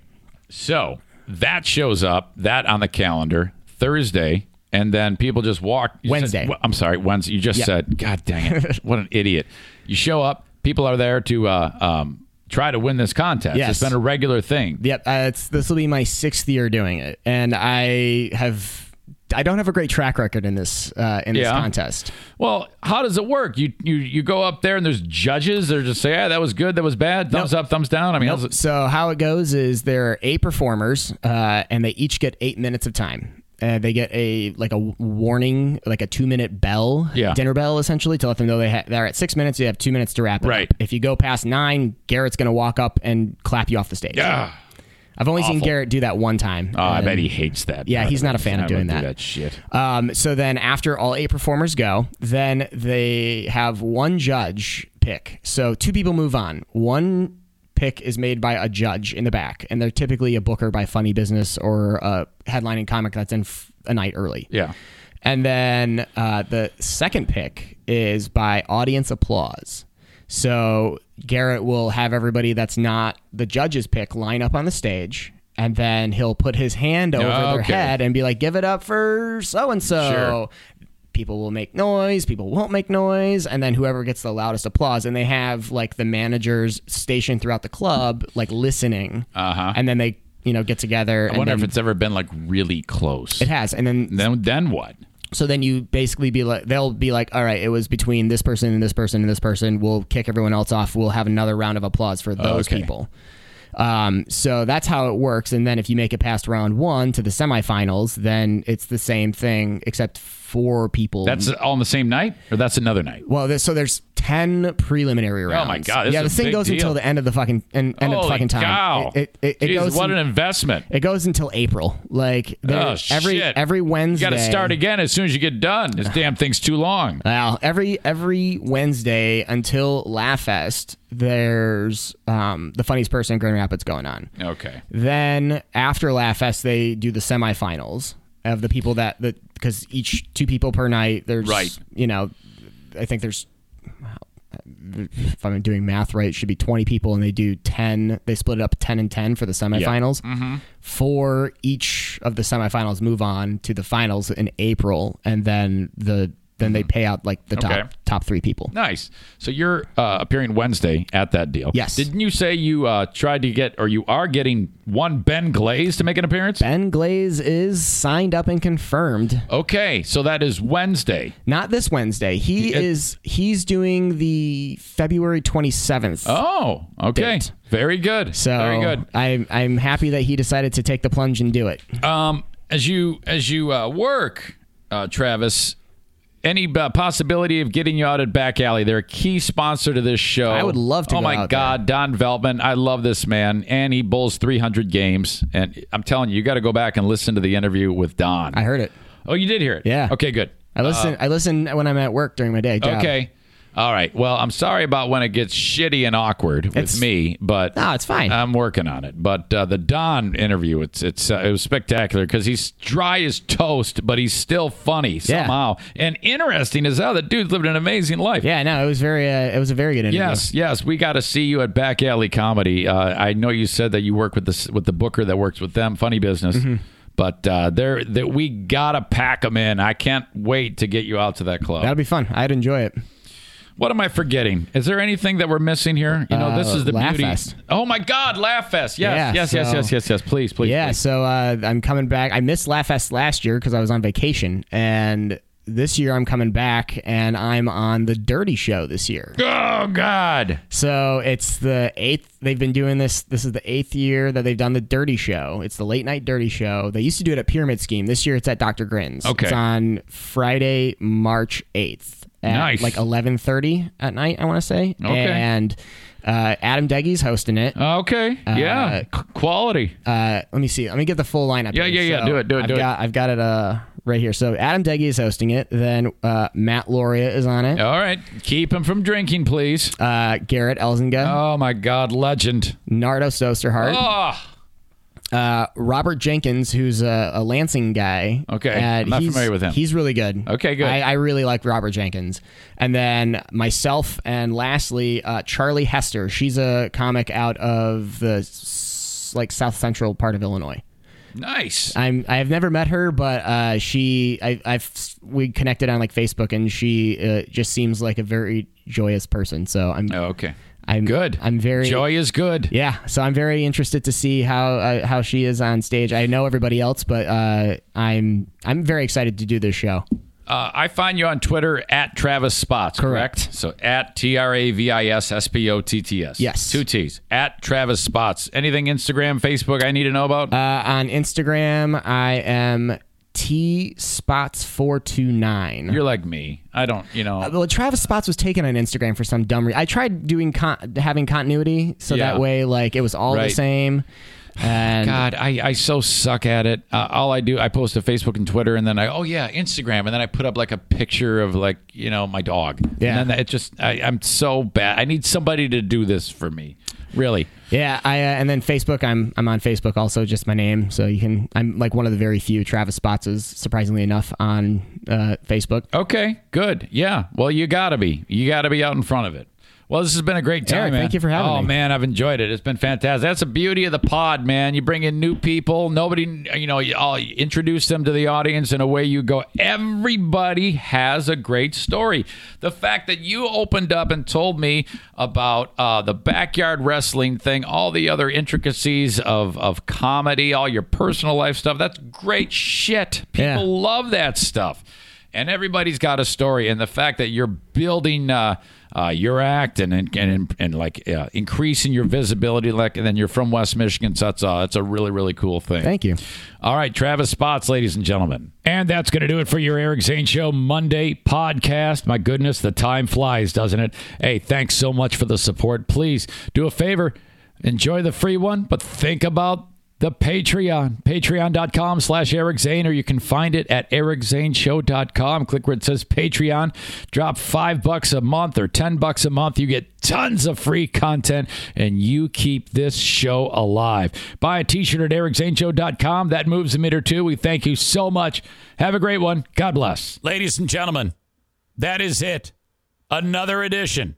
So that shows up, that on the calendar, Thursday, and then people just walk. said- Wednesday. wh- I'm sorry, Wednesday. You just Yeah. said, God dang it. what an idiot. You show up, people are there to uh, um, try to win this contest. Yes. It's been a regular thing. Yep, uh, this will be my sixth year doing it, and I have I don't have a great track record in this uh, in this Yeah. contest. Well, how does it work? You you you go up there and there's judges. They're just say, yeah, that was good, that was bad, thumbs up, thumbs down. I mean, how's it- So how it goes is there are eight performers, uh, and they each get eight minutes of time. Uh, they get a like a warning, like a two minute bell, Yeah. dinner bell, essentially, to let them know they ha- they're at six minutes. You have two minutes to wrap it Right. up. If you go past nine, Garrett's going to walk up and clap you off the stage. Ah, I've only seen. Garrett do that one time. oh, I bet he hates that. Yeah, he's not a fan of doing wouldn't do that. that shit. Um, so then after all eight performers go, then they have one judge pick. So two people move on. One pick is made by a judge in the back, and they're typically a booker by Funny Business or a headlining comic that's in f- a night early. Yeah. And then uh, the second pick is by audience applause. So Garrett will have everybody that's not the judge's pick line up on the stage, and then he'll put his hand over their Okay. head and be like, "Give it up for so and so." People will make noise. People won't make noise, and then whoever gets the loudest applause, and they have like the managers stationed throughout the club, like listening, Uh-huh. and then they you know get together. I and wonder then- if it's ever been like really close. it has, and then Then then what? so then you basically be like, they'll be like, all right, it was between this person and this person and this person. We'll kick everyone else off. We'll have another round of applause for those Okay. people. Um, so that's how it works. And then if you make it past round one to the semifinals, then it's the same thing, except four people. That's all on the same night, or that's another night? well, there's, so there's ten preliminary rounds. Oh my God, this yeah, a thing goes deal. until the end of the fucking end, end of the fucking time. cow! It, it, it, it Jeez, goes. what in- an investment! it goes until April. Like Oh, every shit. every Wednesday. You got to start again as soon as you get done. This damn thing's too long. Well, every every Wednesday until Laugh Fest, there's um, the funniest person in Grand Rapids going on. Okay. Then after Laugh Fest, they do the semifinals of the people that that because each two people per night. There's Right. You know, I think there's. If I'm doing math right, it should be 20 people, and they do 10. They split it up 10 and 10 for the semifinals. Mm-hmm. For each of the semifinals, move on to the finals in April, and then the then they pay out like the top Mm-hmm. Okay. top three people. Nice. So you're uh, appearing Wednesday at that deal. Yes. Didn't you say you uh, tried to get, or you are getting one Ben Glaze to make an appearance? Ben Glaze is signed up and confirmed. Okay, so that is Wednesday. Not this Wednesday. He He- is he's doing the February 27th. Oh, okay. Date. Very good. So Very good. I'm I'm happy that he decided to take the plunge and do it. Um, as you as you uh, work, uh, Travis, any uh, possibility of getting you out at Back Alley? They're a key sponsor to this show. I would love to Oh go my God, Don Veltman, I love this man, and he bowls 300 games. And I'm telling you, you got to go back and listen to the interview with Don. I heard it. oh, you did hear it? Yeah. Okay, good. I listen I listen when I'm at work during my day job. Okay. All right. Well, I'm sorry about when it gets shitty and awkward with It's- me, but No, it's fine. I'm working on it. But uh, the Don interview, it's it's uh, it was spectacular because he's dry as toast, but he's still funny Yeah. somehow and interesting as hell. The dude's lived an amazing life. Yeah, no, it was very uh, it was a very good interview. Yes, yes, we got to see you at Back Alley Comedy. Uh, I know you said that you work with the with the booker that works with them, Funny Business. Mm-hmm. But uh, there, that we gotta pack them in. I can't wait to get you out to that club. That'll be fun. I'd enjoy it. What am I forgetting? Is there anything that we're missing here? You know, this Uh, is the Laugh beauty. Fest. Oh my God, Laugh Fest! Yes, Yeah, yes, yes, yes, yes, yes. Please, please. yeah, please. so uh, I'm coming back. I missed Laugh Fest last year because I was on vacation, and this year I'm coming back, and I'm on the Dirty Show this year. Oh God. So it's the eighth. They've been doing this. This is the eighth year that they've done the Dirty Show. It's the late night Dirty Show. They used to do it at Pyramid Scheme. This year it's at Dr. Grin's. Okay. It's on Friday, March eighth. At Nice. like 11:30 at night. I want to say. Okay. And uh, Adam Deggy's hosting it. Okay. yeah. Qu- quality. Uh, let me see. Let me get the full lineup. Yeah, here. yeah, yeah. So Do it, do it, I've do it. got, I've got it uh, right here. So Adam Deggy is hosting it. Then uh, Matt Loria is on it. All right. Keep him from drinking, please. Uh, Garrett Elzinga, Oh my God, legend. Nardo Sosterhart, Oh, uh, Robert Jenkins, who's a, a Lansing guy. Okay. And I'm not he's- familiar with him. He's really good. Okay, good. I, I really like Robert Jenkins. And then myself, and lastly, uh, Charlie Hester. She's a comic out of the s- like South Central part of Illinois. nice. I'm I've never met her, but uh, she I, I've we connected on like Facebook, and she uh, just seems like a very joyous person. So I'm Oh, okay. I'm Good. I'm very Joy is good. yeah. So I'm very interested to see how uh, how she is on stage. I know everybody else, but uh, I'm I'm very excited to do this show. Uh, I find you on Twitter at Travis Spotts, correct? Correct. So at T R A V I S S P O T T S. Yes. Two T's. At Travis Spotts. Anything Instagram, Facebook I need to know about? Uh, on Instagram, I am T Spotts four two nine. You're like me. I don't, you know. Well, Travis Spotts was taken on Instagram for some dumb reason. I tried doing con- having continuity, so Yeah. that way, like, it was all Right. the same. And God, I, I so suck at it. Uh, all I do, I post to Facebook and Twitter, and then I, oh yeah, Instagram, and then I put up like a picture of like, you know, my dog. Yeah. And then it just, I, I'm so bad. I need somebody to do this for me. Really. Yeah, I uh, and then Facebook. I'm I'm on Facebook also, just my name. So you can. I'm like one of the very few Travis Spottses, surprisingly enough, on uh, Facebook. Okay, good. Yeah. Well, you got to be. You got to be out in front of it. Well, this has been a great time, Eric, man. thank you for having oh, me. Oh man, I've enjoyed it. It's been fantastic. That's the beauty of the pod, man. You bring in new people. Nobody, you know, you I'll introduce them to the audience, and away you go. Everybody has a great story. The fact that you opened up and told me about uh, the backyard wrestling thing, all the other intricacies of, of comedy, all your personal life stuff, that's great shit. People Yeah. love that stuff and everybody's got a story. And the fact that you're building uh, uh, your act and and and, and like uh, increasing your visibility, like, and then you're from West Michigan, so that's that's a really really cool thing. Thank you. All right, Travis Spotts, ladies and gentlemen. And that's going to do it for your Eric Zane Show Monday podcast. My goodness, the time flies, doesn't it? Hey, thanks so much for the support. Please do a favor, enjoy the free one, but think about the Patreon, patreon.com slash Eric Zane, or you can find it at ericzaneshow.com. Click where it says Patreon. Drop five bucks a month or 10 bucks a month. You get tons of free content and you keep this show alive. Buy a t-shirt at ericzaneshow.com. That moves a meter too. We thank you so much. Have a great one. God bless. Ladies and gentlemen, that is it. Another edition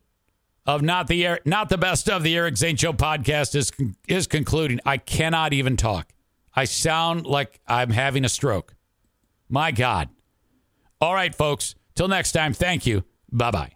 of not the not the best of the Eric Zane Show podcast is is concluding. I cannot even talk. I sound like I'm having a stroke. My God. All right, folks. Till next time. Thank you. Bye bye.